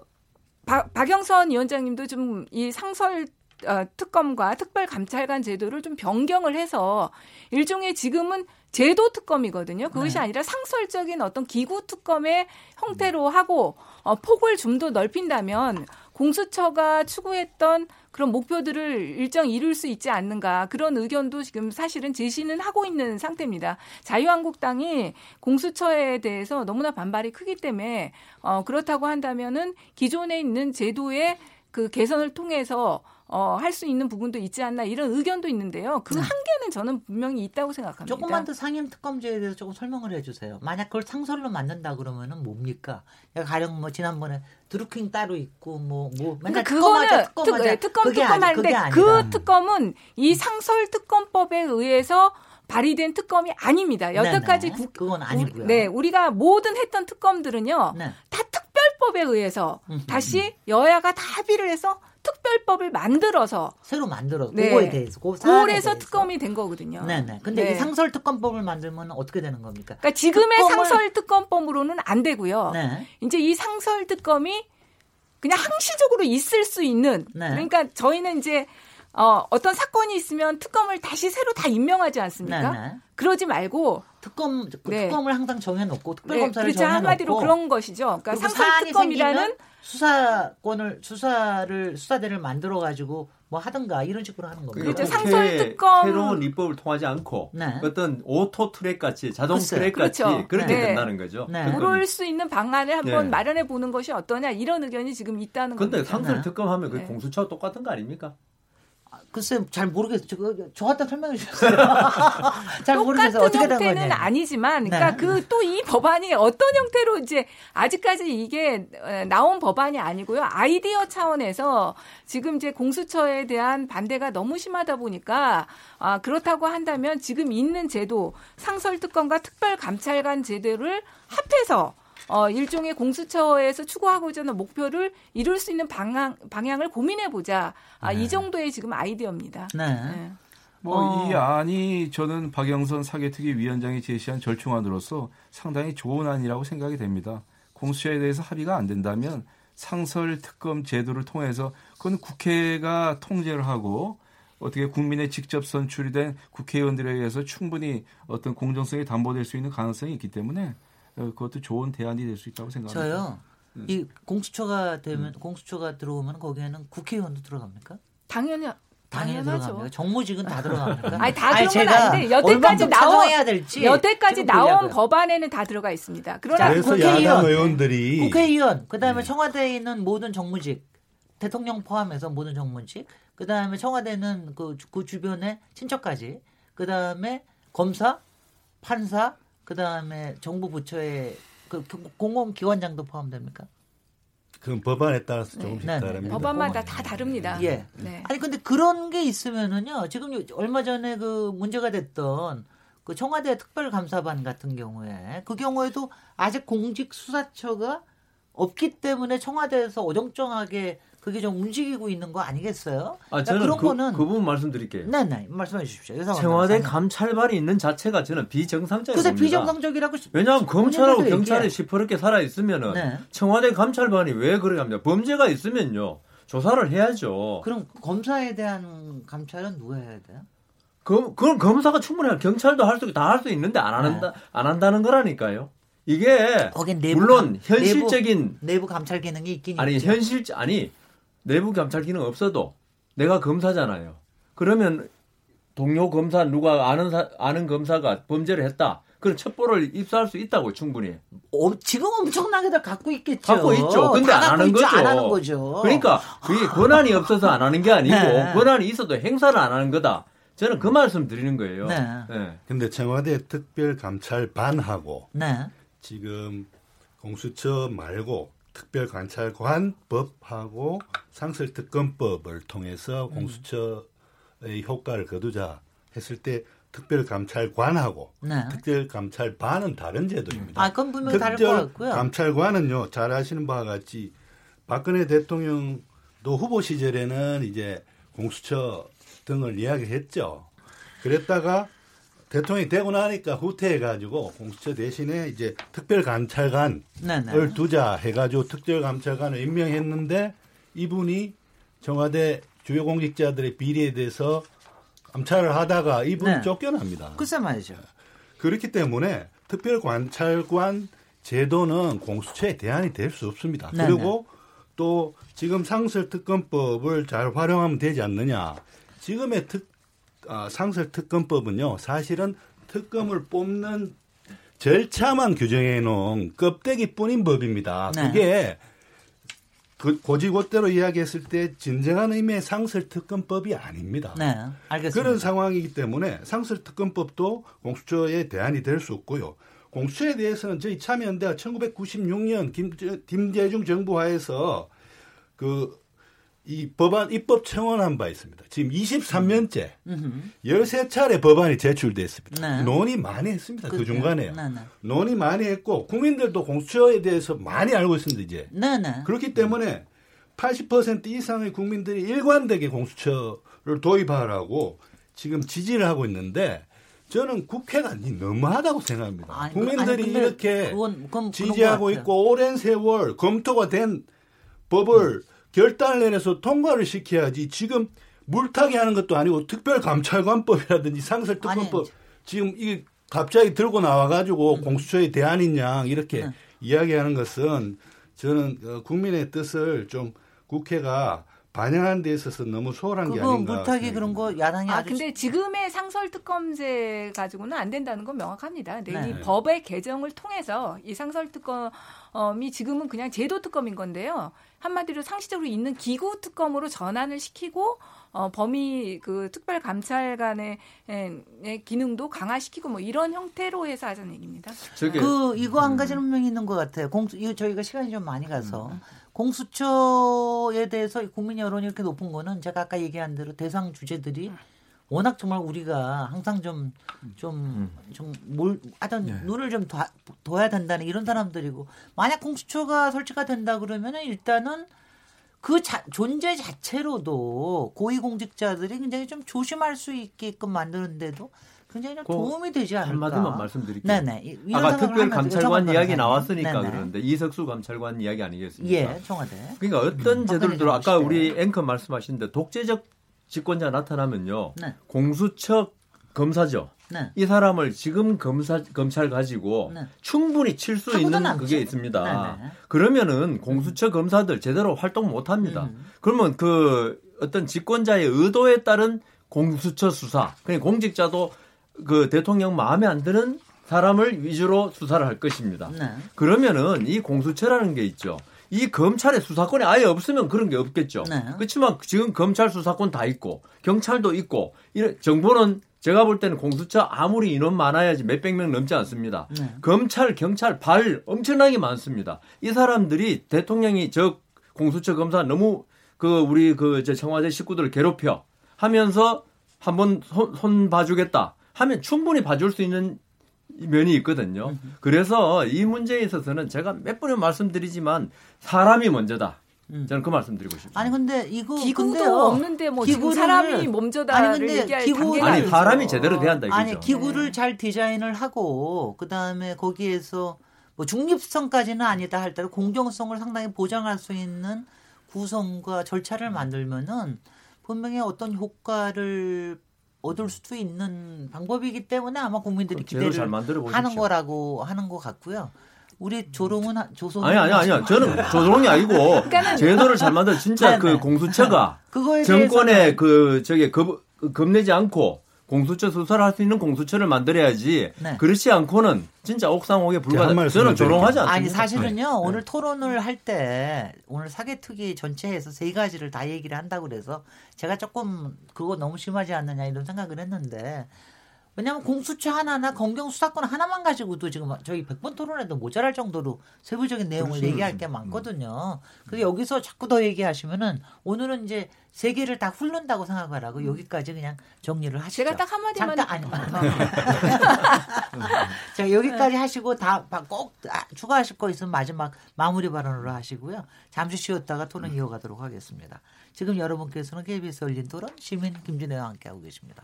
박, 박영선 위원장님도 좀 이 상설 어, 특검과 특별감찰관 제도를 좀 변경을 해서 일종의 지금은 제도 특검이거든요. 그것이 네. 아니라 상설적인 어떤 기구 특검의 형태로 하고 어, 폭을 좀 더 넓힌다면 공수처가 추구했던 그런 목표들을 일정 이룰 수 있지 않는가 그런 의견도 지금 사실은 제시는 하고 있는 상태입니다. 자유한국당이 공수처에 대해서 너무나 반발이 크기 때문에 어, 그렇다고 한다면은 기존에 있는 제도의 그 개선을 통해서 어, 할 수 있는 부분도 있지 않나 이런 의견도 있는데요. 그 네. 한계는 저는 분명히 있다고 생각합니다. 조금만 더 상임 특검제에 대해서 조금 설명을 해주세요. 만약 그걸 상설로 만든다 그러면은 뭡니까? 가령 뭐 지난번에 드루킹 따로 있고 뭐뭐 맨날 그러니까 그거는 특검하자 특, 예, 특검 그게 특검 하는데. 그 특검은 이 상설 특검법에 의해서 발의된 특검이 아닙니다. 여태까지 네네. 국, 그건 아니고요. 네, 우리가 모든 했던 특검들은요 네. 다 특 별법에 의해서 음흠. 다시 여야가 다 합의를 해서 특별법을 만들어서 새로 만들어 네. 그거에 대해서 그 그래서. 특검이 된 거거든요. 네네. 근데 네. 이 상설 특검법을 만들면 어떻게 되는 겁니까? 그러니까 지금의 특검을- 상설 특검법으로는 안 되고요. 네. 이제 이 상설 특검이 그냥 항시적으로 있을 수 있는 네. 그러니까 저희는 이제 어, 어떤 사건이 있으면 특검을 다시 새로 다 임명하지 않습니까? 네네. 그러지 말고 특검 그 네. 특검을 항상 정해놓고 네, 특별검사를 그렇죠. 정해놓고 한마디로 그런 것이죠. 그러니까 상설 특검이라는 수사권을 수사를 수사대를 만들어 가지고 뭐 하든가 이런 식으로 하는 겁니다. 그렇죠. 상설 특검- 새로운 입법을 통하지 않고 네. 어떤 auto track 같이 자동 글쎄요. 트랙 같이 그렇죠. 그렇게 네. 된다는 거죠. 네. 그럴 수 있는 방안을 한번 네. 마련해 보는 것이 어떠냐 이런 의견이 지금 있다는 근데 겁니다. 상설 네. 특검 하면 그 네. 공수처와 똑같은 거 아닙니까? 글쎄 잘 모르겠어요. 저, 저한테 설명해 주세요. [LAUGHS] 잘 모르겠어요. 똑같은 어떻게 된 형태는 거냐. 아니지만, 그러니까 네. 그또 이 법안이 어떤 형태로 이제 아직까지 이게 어, 나온 법안이 아니고요. 아이디어 차원에서 지금 이제 공수처에 대한 반대가 너무 심하다 보니까 아, 그렇다고 한다면 지금 있는 제도 상설특검과 특별감찰관 제도를 합해서 어, 일종의 공수처에서 추구하고자 하는 목표를 이룰 수 있는 방향, 방향을 고민해 보자. 아, 이 정도의 지금 아이디어입니다. 네. 네. 뭐이 어. 안이 저는 박영선 사개특위 위원장이 제시한 절충안으로서 상당히 좋은 안이라고 생각이 됩니다. 공수처에 대해서 합의가 안 된다면 상설 특검 제도를 통해서 그건 국회가 통제를 하고 어떻게 국민의 직접 선출이 된 국회의원들에 의해서 충분히 어떤 공정성이 담보될 수 있는 가능성이 있기 때문에 어, 그것도 좋은 대안이 될 수 있다고 생각합니다. 저요. 이 공수처가 되면 공수처가 들어오면 거기에는 국회의원도 들어갑니까? 당연히 당연하죠. 정무직은 다 들어갑니까? 아니 다 그런 건 아닌데 여태까지 나온 찬성해야 될지 여태까지 나온 보려고요. 법안에는 다 들어가 있습니다. 그러나 그래서 국회의원. 야당 의원들이 국회의원, 그다음에 네. 청와대에 있는 모든 정무직, 대통령 포함해서 모든 정무직, 그다음에 청와대는 그, 그 주변에 친척까지, 그다음에 검사, 판사, 그 다음에 정부 부처의 그 공공기관장도 포함됩니까? 그 법안에 따라서 조금씩 네, 네. 다릅니다. 법안마다 다 다릅니다. 예. 네. 아니 근데 그런 게 있으면은요. 지금 요- 얼마 전에 그 문제가 됐던 그 청와대 특별감사반 같은 경우에 그 경우에도 아직 공직 수사처가 없기 때문에 청와대에서 어정쩡하게 그게 좀 움직이고 있는 거 아니겠어요? 아, 그러니까 저는 그런 그, 거는 그 부분 말씀드릴게요. 네, 네. 말씀해 주십시오. 청와대. 감찰반이 있는 자체가 저는 비정상적이다. 그래서 비정상적이라고 왜냐하면 검찰하고 경찰이 얘기해. 시퍼렇게 살아 있으면은 네. 청와대 감찰반이 왜 그래 합니까? 범죄가 있으면요 조사를 해야죠. 그럼 검사에 대한 감찰은 누가 해야 돼요? 그, 그건 검사가 충분히 할- 경찰도 할 수 다 할 수 있는데 안 한다 안 한다는 거라니까요. 이게 물론 감- 현실적인 내부, 내부 감찰 기능이 있긴 아니 있죠. 현실 아니 내부 감찰 기능 없어도 내가 검사잖아요. 그러면 동료 검사 누가 아는 사- 아는 검사가 범죄를 했다. 그럼 첩보를 입수할 수 있다고 충분히. 어, 지금 엄청나게들 갖고 있겠죠. 갖고 있죠. 근데 다안 하는 있지, 거죠. 안 하는 거죠. 그러니까 그게 권한이 없어서 안 하는 게 아니고 네. 권한이 있어도 행사를 안 하는 거다. 저는 그 말씀 드리는 거예요. 네. 네. 근데 청와대 특별감찰반하고 네. 지금 공수처 말고 특별관찰관법하고 상설특검법을 통해서 음. 공수처의 효과를 거두자 했을 때 특별감찰관하고 네. 특별감찰반은 다른 제도입니다. 아, 그건 분명히 다를 것 같고요. 감찰관은요, 잘 아시는 바와 같이 박근혜 대통령도 후보 시절에는 이제 공수처 등을 이야기했죠. 그랬다가 대통령이 되고 나니까 후퇴해가지고 공수처 대신에 이제 특별감찰관을 네네. 두자 해가지고 특별감찰관을 임명했는데 이분이 청와대 주요 공직자들의 비리에 대해서 감찰을 하다가 이분 네. 쫓겨납니다. 글쎄 말이죠. 그렇기 때문에 특별관찰관 제도는 공수처의 대안이 될 수 없습니다. 네네. 그리고 또 지금 상설 특검법을 잘 활용하면 되지 않느냐. 지금의 특, 아, 상설 특검법은요, 사실은 특검을 뽑는 절차만 규정해 놓은 껍데기뿐인 법입니다. 네. 그게 그 고지고대로 이야기했을 때 진정한 의미의 상설특검법이 아닙니다. 네. 알겠습니다. 그런 상황이기 때문에 상설특검법도 공수처의 대안이 될 수 없고요. 공수처에 대해서는 저희 참여연대가 1996년 김, 김대중 정부 하에서 그 이 법안 입법 청원한 바 있습니다. 지금 23년째 음흠. 13차례 법안이 제출됐습니다. 네. 논의 많이 했습니다. 그, 그래요? 중간에요. 네, 네. 논의 많이 했고 국민들도 공수처에 대해서 많이 알고 있습니다. 이제. 네네. 그렇기 때문에 80% 이상의 국민들이 일관되게 공수처를 도입하라고 지금 지지를 하고 있는데 저는 국회가 너무하다고 생각합니다. 아니, 국민들이 아니, 이렇게 그건- 그건 지지하고 있고 오랜 세월 검토가 된 법을 결단을 내려서 통과를 시켜야지 지금 물타기 하는 것도 아니고 특별감찰관법이라든지 상설특검법 지금 이게 갑자기 들고 나와가지고 공수처의 대안인 양 이렇게 네. 이야기하는 것은 저는 어, 국민의 뜻을 좀 국회가 반영하는 데 있어서 너무 소홀한 게 아닌가. 물타기 그런 거 야당이 아 아주 근데 지금의 상설특검제 가지고는 안 된다는 건 명확합니다. 근데 네. 이 법의 개정을 통해서 이 상설특검이 지금은 그냥 제도특검인 건데요. 한마디로 상시적으로 있는 기구특검으로 전환을 시키고 어, 범위 그 특별감찰관의 기능도 강화시키고 뭐 이런 형태로 해서 하자는 얘기입니다. 저게 그 이거 음. 한 가지 는 분명히 있는 것 같아요. 공수 이거 저희가 시간이 좀 많이 가서 공수처에 대해서 국민 여론이 이렇게 높은 거는 제가 아까 얘기한 대로 대상 주제들이 워낙 정말 우리가 항상 좀 좀 좀뭘 하여튼 네. 눈을 좀 둬, 둬야 된다는 이런 사람들이고 만약 공수처가 설치가 된다 그러면은 일단은 그 자, 존재 자체로도 고위공직자들이 굉장히 좀 조심할 수 있게끔 만드는데도 굉장히 좀그 도움이 되지 않을까. 한마디만 말씀드릴게요. 네네. 아까 특별 감찰관 이야기 하네요. 나왔으니까 네네. 그러는데 이석수 감찰관 이야기 아니겠습니까? 예, 청와대. 그러니까 어떤 음, 제도를 들어 아까 우리. 앵커 말씀하신데 독재적 집권자 나타나면요. 네. 공수처 검사죠. 네. 이 사람을 지금 검사 검찰 가지고 네. 충분히 칠 수 있는 남죠. 그게 있습니다. 네네. 그러면은 공수처 검사들 제대로 활동 못 합니다. 음. 그러면 그 어떤 집권자의 의도에 따른 공수처 수사, 그냥 공직자도 그 대통령 마음에 안 드는 사람을 위주로 수사를 할 것입니다. 네. 그러면은 이 공수처라는 게 있죠. 이 검찰의 수사권이 아예 없으면 그런 게 없겠죠. 네. 그렇지만 지금 검찰 수사권 다 있고 경찰도 있고 이런 정부는 제가 볼 때는 공수처 아무리 인원 많아야지 몇백 명 넘지 않습니다. 네. 검찰, 경찰, 발 엄청나게 많습니다. 이 사람들이 대통령이 저 공수처 검사 너무 그 우리 그저 청와대 식구들을 괴롭혀 하면서 한번 손, 손 봐주겠다 하면 충분히 봐줄 수 있는 면이 있거든요. 그래서 이 문제에 있어서는 제가 몇 번을 말씀드리지만 사람이 먼저다. 저는 그 말씀 드리고 싶습니다. 아니 근데 이거 기구도 근데요, 없는데 뭐 기구를- 사람이 몸져다를 아니, 근데 기구- 아니. 사람이 제대로 돼야 한다 이거죠. 아니 기구를 잘 디자인을 하고 그 다음에 거기에서 뭐 중립성까지는 아니다 할때도 공정성을 상당히 보장할 수 있는 구성과 절차를 만들면은 분명히 어떤 효과를 얻을 수도 있는 방법이기 때문에 아마 국민들이 기대를. 하는 거라고 하는 것 같고요. 우리 조롱은 하- 조선 아니 아니 아니요. 저는 조종이 아니고 [LAUGHS] 제도를 잘 만들 진짜 네네. 그 공수처가 그거에 정권에 그 저기 겁, 겁내지 않고 공수처 수사를 할 수 있는 공수처를 만들어야지 네. 그렇지 않고는 진짜 옥상옥에 한 불과하다. 저는 조롱하지 않습니다. 아니 사실은요 네. 오늘 토론을 할 때 오늘 사개특위 전체에서 세 가지를 다 얘기를 한다고 그래서 제가 조금 그거 너무 심하지 않느냐 이런 생각을 했는데 왜냐하면 공수처 하나나 검경 수사권 하나만 가지고도 지금 저희 100번 토론에도 모자랄 정도로 세부적인 내용을 그렇죠. 얘기할 게 많거든요. 그래서 여기서 자꾸 더 얘기하시면은 오늘은 이제 세 개를 다 훑는다고 생각하라고 여기까지 그냥 정리를 하시죠. 제가 딱 한마디만 잠깐 아니 [LAUGHS] 자 여기까지 하시고 다 꼭 추가하실 거 있으면 마지막 마무리 발언으로 하시고요. 잠시 쉬었다가 토론 이어가도록 하겠습니다. 지금 여러분께서는 KBS 열린 토론 시민 김준혜와 함께하고 계십니다.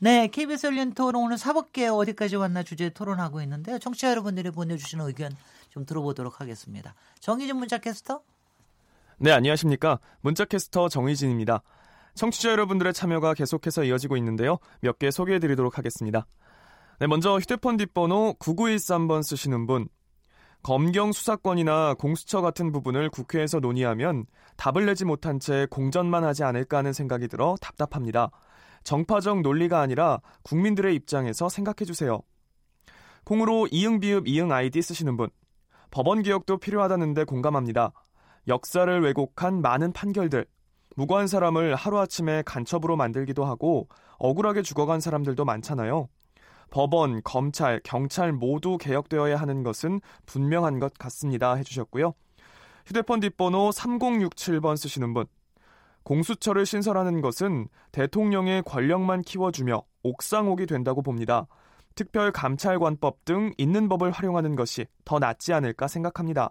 네, KBS 열린 토론 오늘 사법계 어디까지 왔나 주제 토론하고 있는데요. 청취자 여러분들이 보내주시는 의견 좀 들어보도록 하겠습니다. 정희진 문자캐스터. 네, 안녕하십니까. 문자캐스터 정의진입니다. 청취자 여러분들의 참여가 계속해서 이어지고 있는데요. 몇 개 소개해 드리도록 하겠습니다. 네, 먼저 휴대폰 뒷번호 9913번 쓰시는 분. 검경 수사권이나 공수처 같은 부분을 국회에서 논의하면 답을 내지 못한 채 공전만 하지 않을까 하는 생각이 들어 답답합니다. 정파적 논리가 아니라 국민들의 입장에서 생각해 주세요. 콩으로 이응 비읍 이응 아이디 쓰시는 분. 법원 개혁도 필요하다는데 공감합니다. 역사를 왜곡한 많은 판결들. 무고한 사람을 하루아침에 간첩으로 만들기도 하고 억울하게 죽어간 사람들도 많잖아요. 법원, 검찰, 경찰 모두 개혁되어야 하는 것은 분명한 것 같습니다. 해주셨고요. 휴대폰 뒷번호 3067번 쓰시는 분. 공수처를 신설하는 것은 대통령의 권력만 키워주며 옥상옥이 된다고 봅니다. 특별 감찰관법 등 있는 법을 활용하는 것이 더 낫지 않을까 생각합니다.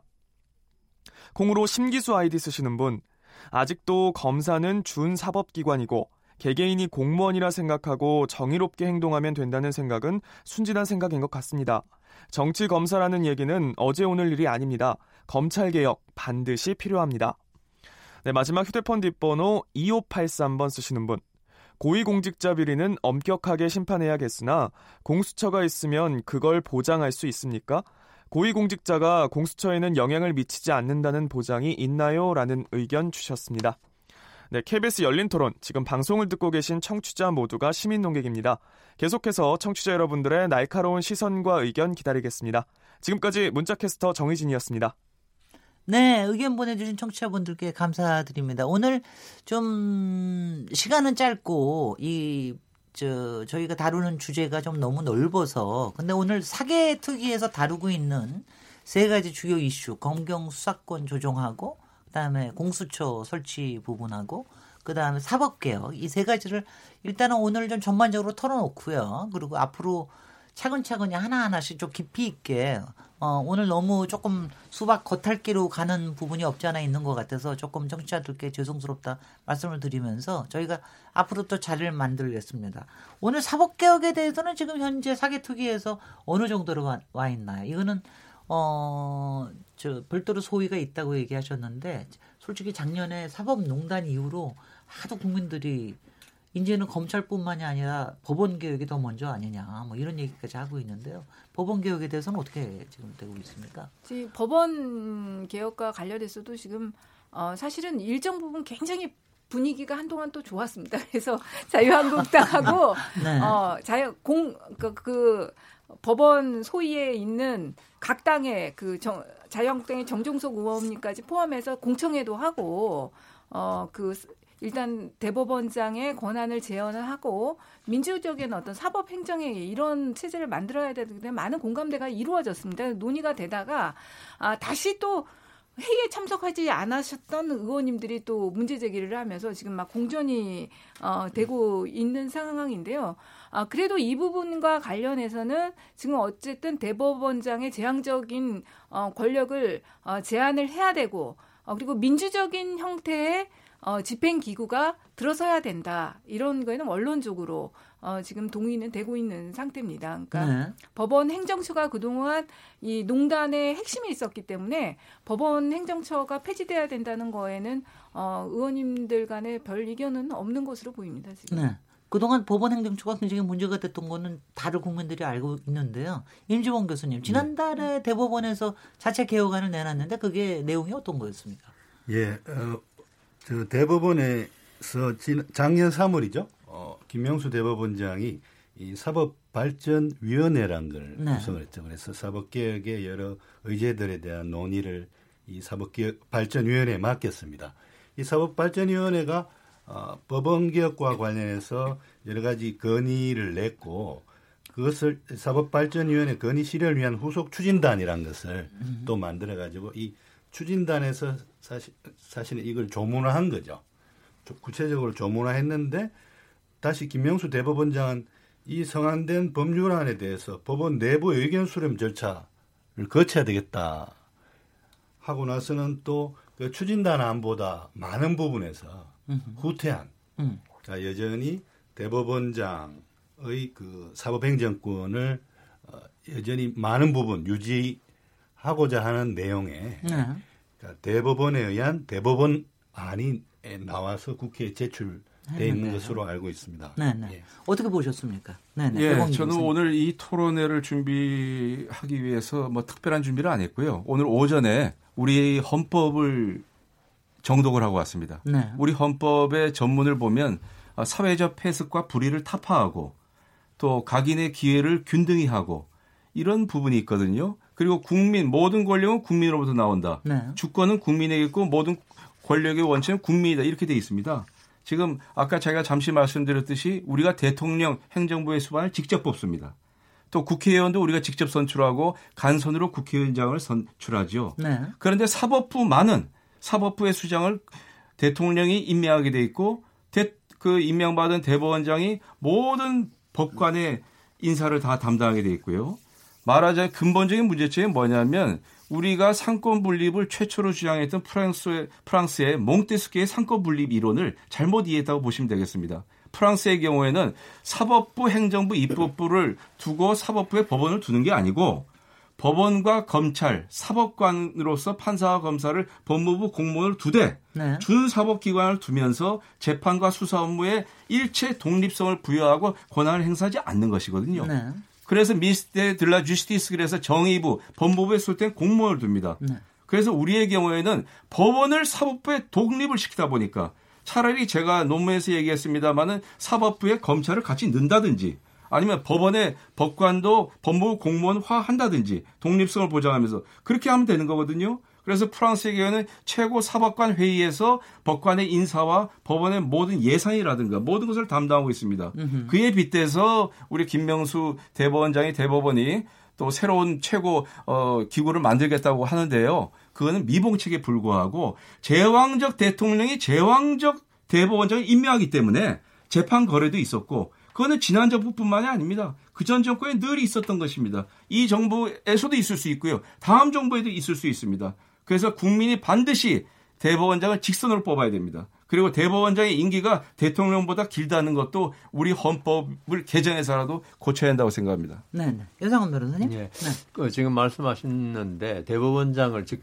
공으로 심기수 아이디 쓰시는 분. 아직도 검사는 준사법기관이고 개개인이 공무원이라 생각하고 정의롭게 행동하면 된다는 생각은 순진한 생각인 것 같습니다. 정치 검사라는 얘기는 어제 오늘 일이 아닙니다. 검찰 개혁 반드시 필요합니다. 네, 마지막 휴대폰 뒷번호 2583번 쓰시는 분. 고위공직자 비리는 엄격하게 심판해야겠으나 공수처가 있으면 그걸 보장할 수 있습니까? 고위공직자가 공수처에는 영향을 미치지 않는다는 보장이 있나요? 라는 의견 주셨습니다. 네, KBS 열린 토론. 지금 방송을 듣고 계신 청취자 모두가 시민 농객입니다. 계속해서 청취자 여러분들의 날카로운 시선과 의견 기다리겠습니다. 지금까지 문자캐스터 정희진이었습니다. 네, 의견 보내주신 청취자분들께 감사드립니다. 오늘 좀 시간은 짧고 이 저 저희가 다루는 주제가 좀 너무 넓어서 근데 오늘 사개 특위에서 다루고 있는 세 가지 주요 이슈 검경 수사권 조정하고 그다음에 공수처 설치 부분하고 그다음에 사법 개혁 이 세 가지를 일단은 오늘 좀 전반적으로 털어놓고요. 그리고 앞으로 차근차근히 하나하나씩 좀 깊이 있게 어, 오늘 너무 조금 수박 겉핥기로 가는 부분이 없지 않아 있는 것 같아서 조금 청취자들께 죄송스럽다 말씀을 드리면서 저희가 앞으로 또 자리를 만들겠습니다. 오늘 사법개혁에 대해서는 지금 현재 사개특위에서 어느 정도로 와, 와 있나요? 이거는 어, 저 별도로 소위가 있다고 얘기하셨는데 솔직히 작년에 사법농단 이후로 하도 국민들이 이제는 검찰뿐만이 아니라 법원 개혁이 더 먼저 아니냐 뭐 이런 얘기까지 하고 있는데요. 법원 개혁에 대해서는 어떻게 지금 되고 있습니까? 지금 법원 개혁과 관련해서도 지금 어, 사실은 일정 부분 굉장히 분위기가 한동안 또 좋았습니다. [LAUGHS] 그래서 자유한국당하고 [LAUGHS] 네. 어, 자유 공그 그 법원 소위에 있는 각 당의 그 정, 자유한국당의 정종석 의원님까지 포함해서 공청회도 하고 어, 그 일단 대법원장의 권한을 제한을 하고 민주적인 어떤 사법 행정에 이런 체제를 만들어야 되는데 많은 공감대가 이루어졌습니다. 논의가 되다가 아 다시 또 회의에 참석하지 않으셨던 의원님들이 또 문제 제기를 하면서 지금 막 공전이 어, 되고 있는 상황인데요. 아, 그래도 이 부분과 관련해서는 지금 어쨌든 대법원장의 제한적인 어, 권력을 어, 제한을 해야 되고 어, 그리고 민주적인 형태의 어, 집행 기구가 들어서야 된다. 이런 거에는 원론적으로 어, 지금 동의는 되고 있는 상태입니다. 그러니까 네. 법원 행정처가 그동안 이 농단의 핵심에 있었기 때문에 법원 행정처가 폐지돼야 된다는 거에는 어, 의원님들 간에 별 이견은 없는 것으로 보입니다. 지금. 네. 그동안 법원 행정처가 굉장히 문제가 됐던 거는 다른 국민들이 알고 있는데요. 임지원 교수님, 지난달에 대법원에서 자체 개혁안을 내놨는데 그게 내용이 어떤 거였습니까? 예, 어, 저 대법원에서 진, 작년 3월이죠. 어, 김명수 대법원장이 이 사법발전위원회란 걸 네. 구성을 했죠. 그래서 사법개혁의 여러 의제들에 대한 논의를 이 사법발전위원회에 맡겼습니다. 이 사법발전위원회가 어, 법원개혁과 관련해서 여러 가지 건의를 냈고 그것을 사법발전위원회 건의 실현을 위한 후속 추진단이라는 것을 또 만들어 가지고 이 추진단에서 사실 사실은 이걸 조문화한 거죠. 조- 구체적으로 조문화했는데 다시 김명수 대법원장은 이 성안된 법률안에 대해서 법원 내부 의견 수렴 절차를 거쳐야 되겠다 하고 나서는 또 그 추진단 안보다 많은 부분에서 후퇴한 음. 여전히 대법원장의 그 사법행정권을 어, 여전히 많은 부분 유지하고자 하는 내용에 네. 그러니까 대법원에 의한 대법원 안이 나와서 국회에 제출 돼 있는 네. 것으로 알고 있습니다. 네, 네. 어떻게 보셨습니까? 네, 네. 예, 저는. 오늘 이 토론회를 준비하기 위해서 뭐 특별한 준비를 안 했고요. 오늘 오전에 우리 헌법을 정독을 하고 왔습니다. 네. 우리 헌법의 전문을 보면 아, 사회적 폐습과 불의를 타파하고 또 각인의 기회를 균등히 하고 이런 부분이 있거든요. 그리고 국민 모든 권력은 국민으로부터 나온다. 네. 주권은 국민에게 있고 모든 권력의 원천은 국민이다. 이렇게 돼 있습니다. 지금 아까 제가 잠시 말씀드렸듯이 우리가 대통령 행정부의 수반을 직접 뽑습니다. 또 국회의원도 우리가 직접 선출하고 간선으로 국회의원장을 선출하죠. 네. 그런데 사법부만은 사법부의 수장을 대통령이 임명하게 돼 있고 대- 그 임명받은 대법원장이 모든 법관의 인사를 다 담당하게 돼 있고요. 말하자면 근본적인 문제점이 뭐냐면 우리가 삼권 분립을 최초로 주장했던 프랑스의 프랑스의 몽테스키외의 삼권 분립 이론을 잘못 이해했다고 보시면 되겠습니다. 프랑스의 경우에는 사법부, 행정부, 입법부를 두고 사법부에 법원을 두는 게 아니고 법원과 검찰, 사법관으로서 판사와 검사를 법무부 공무원을 두되 네. 준사법기관을 두면서 재판과 수사 업무에 일체 독립성을 부여하고 권한을 행사하지 않는 것이거든요. 네. 그래서 미스테 들라 주스티스 그래서 정의부, 법무부에 쓸땐 공무원을 둡니다. 네. 그래서 우리의 경우에는 법원을 사법부에 독립을 시키다 보니까 차라리 제가 논문에서 얘기했습니다마는 사법부에 검찰을 같이 넣는다든지 아니면 법원의 법관도 법무부 공무원화 한다든지 독립성을 보장하면서 그렇게 하면 되는 거거든요. 그래서 프랑스의 경우는 최고 사법관 회의에서 법관의 인사와 법원의 모든 예산이라든가 모든 것을 담당하고 있습니다. 그에 빗대서 우리 김명수 대법원장이 대법원이 또 새로운 최고 어, 기구를 만들겠다고 하는데요. 그거는 미봉책에 불구하고 제왕적 대통령이 제왕적 대법원장을 임명하기 때문에 재판 거래도 있었고 그거는 지난 정부뿐만이 아닙니다. 그 전 정권에 늘 있었던 것입니다. 이 정부에서도 있을 수 있고요. 다음 정부에도 있을 수 있습니다. 그래서 국민이 반드시 대법원장을 직선으로 뽑아야 됩니다. 그리고 대법원장의 임기가 대통령보다 길다는 것도 우리 헌법을 개정해서라도 고쳐야 한다고 생각합니다. 네, 네. 여상원 변호사님. 예. 네. 그 지금 말씀하셨는데 대법원장을 즉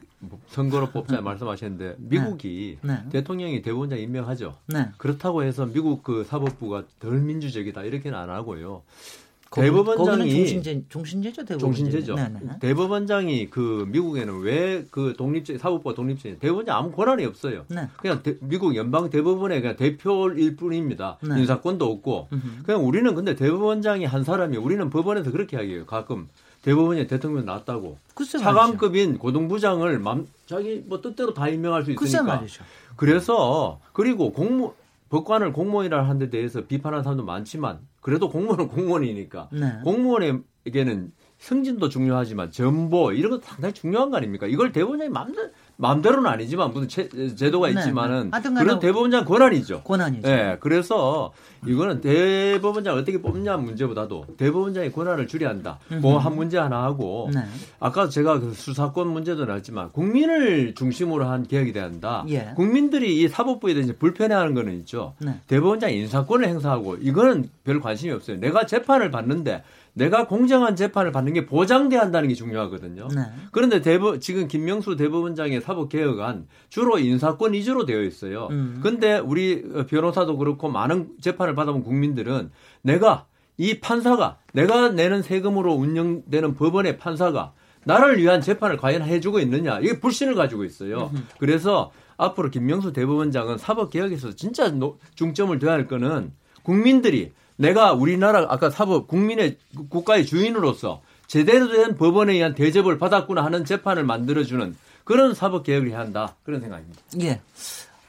선거로 뽑자 말씀하셨는데 미국이 네. 대통령이 대법원장 임명하죠. 네. 그렇다고 해서 미국 그 사법부가 덜 민주적이다 이렇게는 안 하고요. 대법원장이 종신제, 종신제죠, 대법원. 종신제죠. 네, 네. 대법원장이 그 미국에는 왜 그 독립적 사법부가 독립적이 대법원장 아무 권한이 없어요. 네. 그냥 대- 미국 연방 대법원의 그냥 대표일 뿐입니다. 네. 인사권도 없고. 그냥 우리는 근데 대법원장이 한 사람이 우리는 법원에서 그렇게 이야기해요. 가끔 대법원에 대통령 났다고. 차관급인 고등부장을 맘 자기 뭐 뜻대로 다 임명할 수 있으니까. 말이죠. 그래서 그리고 공무 법관을 공무원이라 하는 데 대해서 비판하는 사람도 많지만 그래도 공무원은 공무원이니까 네. 공무원에게는 승진도 중요하지만 전보 이런 것도 상당히 중요한 거 아닙니까? 이걸 대법원장이 마음대로 마음대로는 아니지만 무슨 제, 제도가 네, 있지만은 네. 하여튼간에 그런 대법원장 권한이죠. 권한이죠. 예, 그래서 이거는 대법원장 어떻게 뽑냐 문제보다도 대법원장의 권한을 줄여야 한다. 뭐한 문제 하나 하고 네. 아까 제가 그 수사권 문제도 나왔지만 국민을 중심으로 한 개혁이 돼야 한다. 예. 국민들이 이 사법부에 대해서 불편해하는 거는 있죠. 네. 대법원장 인사권을 행사하고 이거는 별 관심이 없어요. 내가 재판을 받는데 내가 공정한 재판을 받는 게 보장돼야 한다는 게 중요하거든요. 네. 그런데 대법 지금 김명수 대법원장의 사법 개혁안 주로 인사권 위주로 되어 있어요. 음. 근데 우리 변호사도 그렇고 많은 재판을 받아본 국민들은 내가 이 판사가 내가 내는 세금으로 운영되는 법원의 판사가 나를 위한 재판을 과연 해주고 있느냐 이게 불신을 가지고 있어요. 그래서 앞으로 김명수 대법원장은 사법 개혁에서 진짜 노- 중점을 둬야 할 거는 국민들이 내가 우리나라 아까 사법 국민의 국가의 주인으로서 제대로 된 법원에 의한 대접을 받았구나 하는 재판을 만들어주는 그런 사법 개혁을 해야 한다 그런 생각입니다. 예.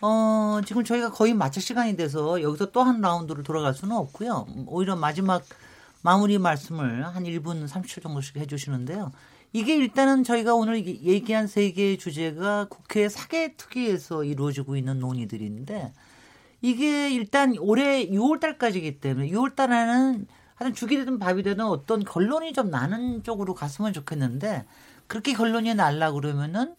어, 지금 저희가 거의 마칠 시간이 돼서 여기서 또 한 라운드를 돌아갈 수는 없고요. 오히려 마지막 마무리 말씀을 한 1분 30초 정도씩 해주시는데요. 이게 일단은 저희가 오늘 얘기- 얘기한 세 개의 주제가 국회 사개특위에서 이루어지고 있는 논의들인데 이게 일단 올해 6월 달까지이기 때문에 6월 달에는 하여튼 죽이 되든 밥이 되든 어떤 결론이 좀 나는 쪽으로 갔으면 좋겠는데 그렇게 결론이 날라 그러면은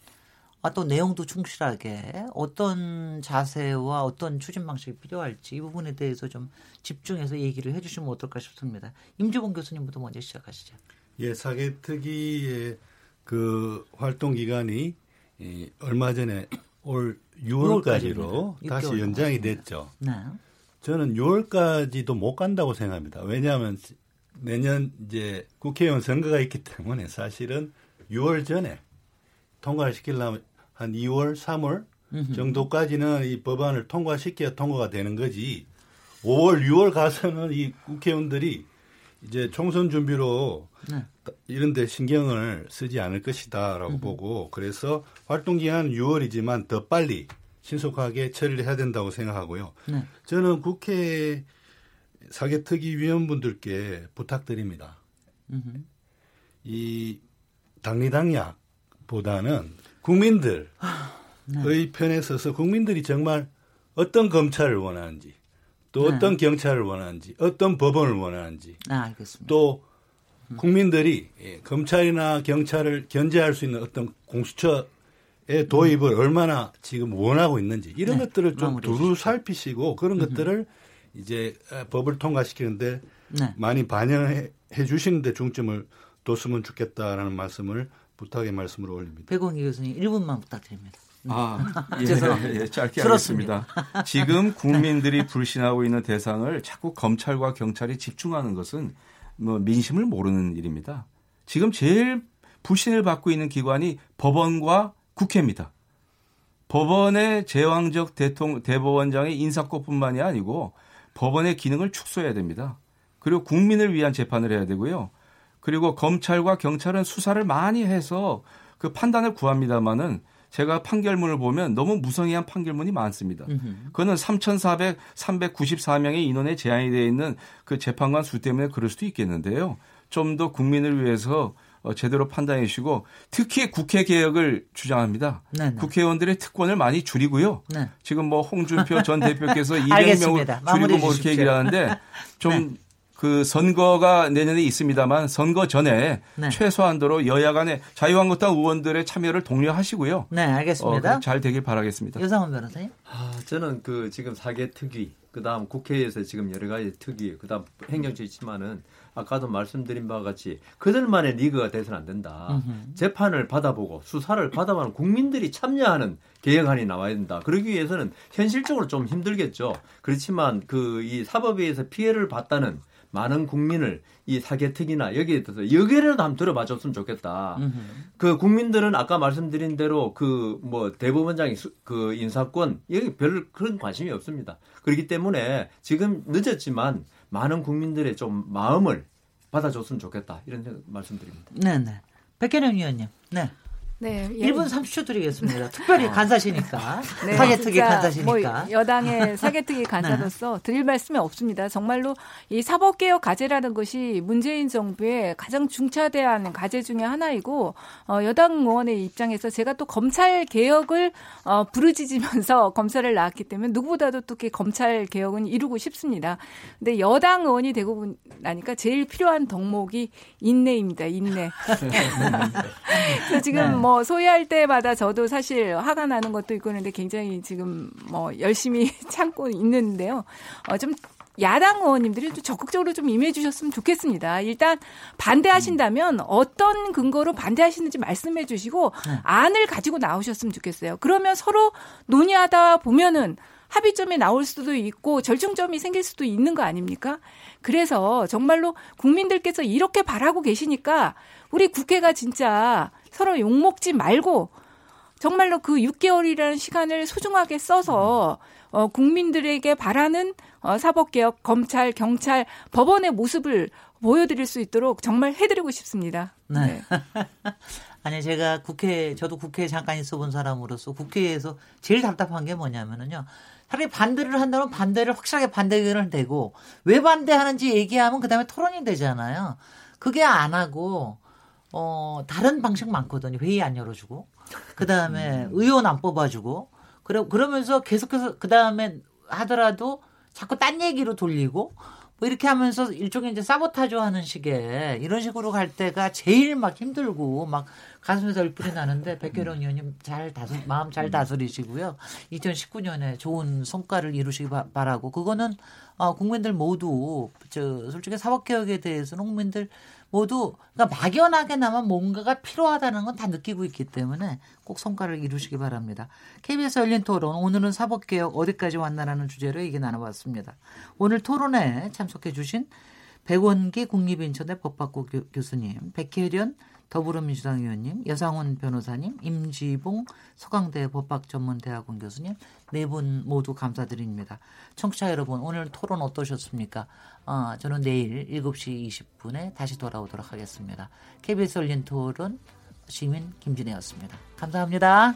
아, 또 내용도 충실하게 어떤 자세와 어떤 추진 방식이 필요할지 이 부분에 대해서 좀 집중해서 얘기를 해주시면 어떨까 싶습니다. 임주봉 교수님부터 먼저 시작하시죠. 예, 사개 특위의 그 활동 기간이 이 얼마 전에 올 6월까지로 6월까지입니다. 다시 6개월 연장이. 됐죠. 네. 저는 6월까지도 못 간다고 생각합니다. 왜냐하면 내년 이제 국회의원 선거가 있기 때문에 사실은 6월 전에 통과를 시키려면 한 2월, 3월 정도까지는 이 법안을 통과시켜야 통과가 되는 거지. 5월, 6월 가서는 이 국회의원들이 이제 총선 준비로 네. 이런 데 신경을 쓰지 않을 것이다라고 보고 그래서 활동 기간 6월이지만 더 빨리 신속하게 처리를 해야 된다고 생각하고요. 네. 저는 국회 사개특위 위원분들께 부탁드립니다. 음흠. 이 당리당략보다는 국민들의 네. 편에 서서 국민들이 정말 어떤 검찰을 원하는지 또 네. 어떤 경찰을 원하는지 어떤 법원을 원하는지 아, 알겠습니다. 또 국민들이 예, 검찰이나 경찰을 견제할 수 있는 어떤 공수처의 도입을 얼마나 지금 원하고 있는지 이런 네, 것들을 좀 두루. 살피시고 그런 것들을 이제 어, 법을 통과시키는데 네. 많이 반영해 해 주시는데 중점을 뒀으면 좋겠다라는 말씀을 부탁의 말씀으로 올립니다. 배공희 교수님 1분만 부탁드립니다. 아, [LAUGHS] 예, 죄송합니다. 예, 짧게. 하겠습니다. 지금 국민들이 불신하고 있는 대상을 자꾸 검찰과 경찰이 집중하는 것은 뭐 민심을 모르는 일입니다. 지금 제일 불신을 받고 있는 기관이 법원과 국회입니다. 법원의 제왕적 대통령, 대법원장의 인사권뿐만이 아니고 법원의 기능을 축소해야 됩니다. 그리고 국민을 위한 재판을 해야 되고요. 그리고 검찰과 경찰은 수사를 많이 해서 그 판단을 구합니다마는 제가 판결문을 보면 너무 무성의한 판결문이 많습니다. 그거는 3,400, 394명의 인원에 제한이 되어 있는 그 재판관 수 때문에 그럴 수도 있겠는데요. 좀 더 국민을 위해서 어, 제대로 판단해 주시고 특히 국회 개혁을 주장합니다. 네, 네. 국회의원들의 특권을 많이 줄이고요. 네. 지금 뭐 홍준표 전 대표께서 [LAUGHS] 200명을 알겠습니다. 마무리해 줄이고 뭐 이렇게. 얘기를 하는데 좀 [LAUGHS] 그 선거가 내년에 있습니다만 선거 전에 네. 최소한도로 여야 간의 자유한국당 의원들의 참여를 독려하시고요. 네, 알겠습니다. 어, 잘 되길 바라겠습니다. 여상원 변호사님. 아, 저는 그 지금 사개 특위, 그 다음 국회에서 지금 여러 가지 특위, 그 다음 행정처 있지만은 아까도 말씀드린 바와 같이 그들만의 리그가 돼서는 안 된다. 재판을 받아보고 수사를 받아보는 국민들이 참여하는 개혁안이 나와야 된다. 그러기 위해서는 현실적으로 좀 힘들겠죠. 그렇지만 그 이 사법에 의해서 피해를 봤다는 많은 국민을 이 사개특위나 여기에 대해서 여기라도 한번 들어봐 줬으면 좋겠다. 그 국민들은 아까 말씀드린 대로 그 뭐 대법원장이 수- 그 인사권 여기 별 그런 관심이 없습니다. 그렇기 때문에 지금 늦었지만 많은 국민들의 좀 마음을 받아줬으면 좋겠다 이런 말씀드립니다. 네, 네. 백현영 위원님. 네. 네, 1분 30초 드리겠습니다. 특별히 어. 간사시니까. [LAUGHS] 네, 사개특위 간사시니까. 뭐 여당의 [LAUGHS] 사개특위 간사로서 드릴 말씀이 없습니다. 정말로 이 사법개혁 과제라는 것이 문재인 정부의 가장 중차대한 과제 중에 하나이고 어, 여당 의원의 입장에서 제가 또 검찰 개혁을 어, 부르짖으면서 [LAUGHS] 검찰을 나왔기 때문에 누구보다도 또 이렇게 검찰 개혁은 이루고 싶습니다. 근데 여당 의원이 되고 나니까 제일 필요한 덕목이 인내입니다. 인내. 그래서 지금 네. 뭐 소위할 때마다 저도 사실 화가 나는 것도 있고 그런데 굉장히 지금 뭐 열심히 [LAUGHS] 참고 있는데요. 어, 좀 야당 의원님들이 좀 적극적으로 좀 임해 주셨으면 좋겠습니다. 일단 반대하신다면 어떤 근거로 반대하시는지 말씀해 주시고 안을 가지고 나오셨으면 좋겠어요. 그러면 서로 논의하다 보면은 합의점이 나올 수도 있고 절충점이 생길 수도 있는 거 아닙니까? 그래서 정말로 국민들께서 이렇게 바라고 계시니까 우리 국회가 진짜 서로 욕먹지 말고 정말로 그 6개월이라는 시간을 소중하게 써서 어, 국민들에게 바라는 어, 사법개혁, 검찰, 경찰, 법원의 모습을 보여드릴 수 있도록 정말 해드리고 싶습니다. 네. [LAUGHS] 아니 제가 국회 저도 국회에 잠깐 있어본 사람으로서 국회에서 제일 답답한 게 뭐냐면은요. 차라리 반대를 한다면 반대를 확실하게 반대 의견을 내고 왜 반대하는지 얘기하면 그다음에 토론이 되잖아요. 그게 안 하고 어 다른 방식 많거든요. 회의 안 열어주고. 그 다음에 의원 안 뽑아주고. 그래 그러면서 계속해서 그 다음에 하더라도 자꾸 딴 얘기로 돌리고 뭐 이렇게 하면서 일종의 이제 사보타주 하는 식의 이런 식으로 갈 때가 제일 막 힘들고 막 가슴에서 얼뿔이 나는데 백혜령 의원님 잘 다스 마음 잘 다스리시고요. 2019년에 좋은 성과를 이루시기 바, 바라고 그거는 어, 국민들 모두 저 솔직히 사법개혁에 대해서는 국민들 모두 그러니까 막연하게나마 뭔가가 필요하다는 건 다 느끼고 있기 때문에 꼭 성과를 이루시기 바랍니다. KBS 열린 토론 오늘은 사법개혁 어디까지 왔나라는 주제로 얘기 나눠봤습니다. 오늘 토론에 참석해 주신 백원기 국립인천대 법학부 교, 교수님, 백혜련 더불어민주당 의원님, 여상훈 변호사님, 임지봉 서강대 법학전문대학원 교수님 네 분 모두 감사드립니다. 청취자 여러분 오늘 토론 어떠셨습니까? 어, 저는 내일 7시 20분에 다시 돌아오도록 하겠습니다. KBS 열린 토론 시민 김진혜였습니다. 감사합니다.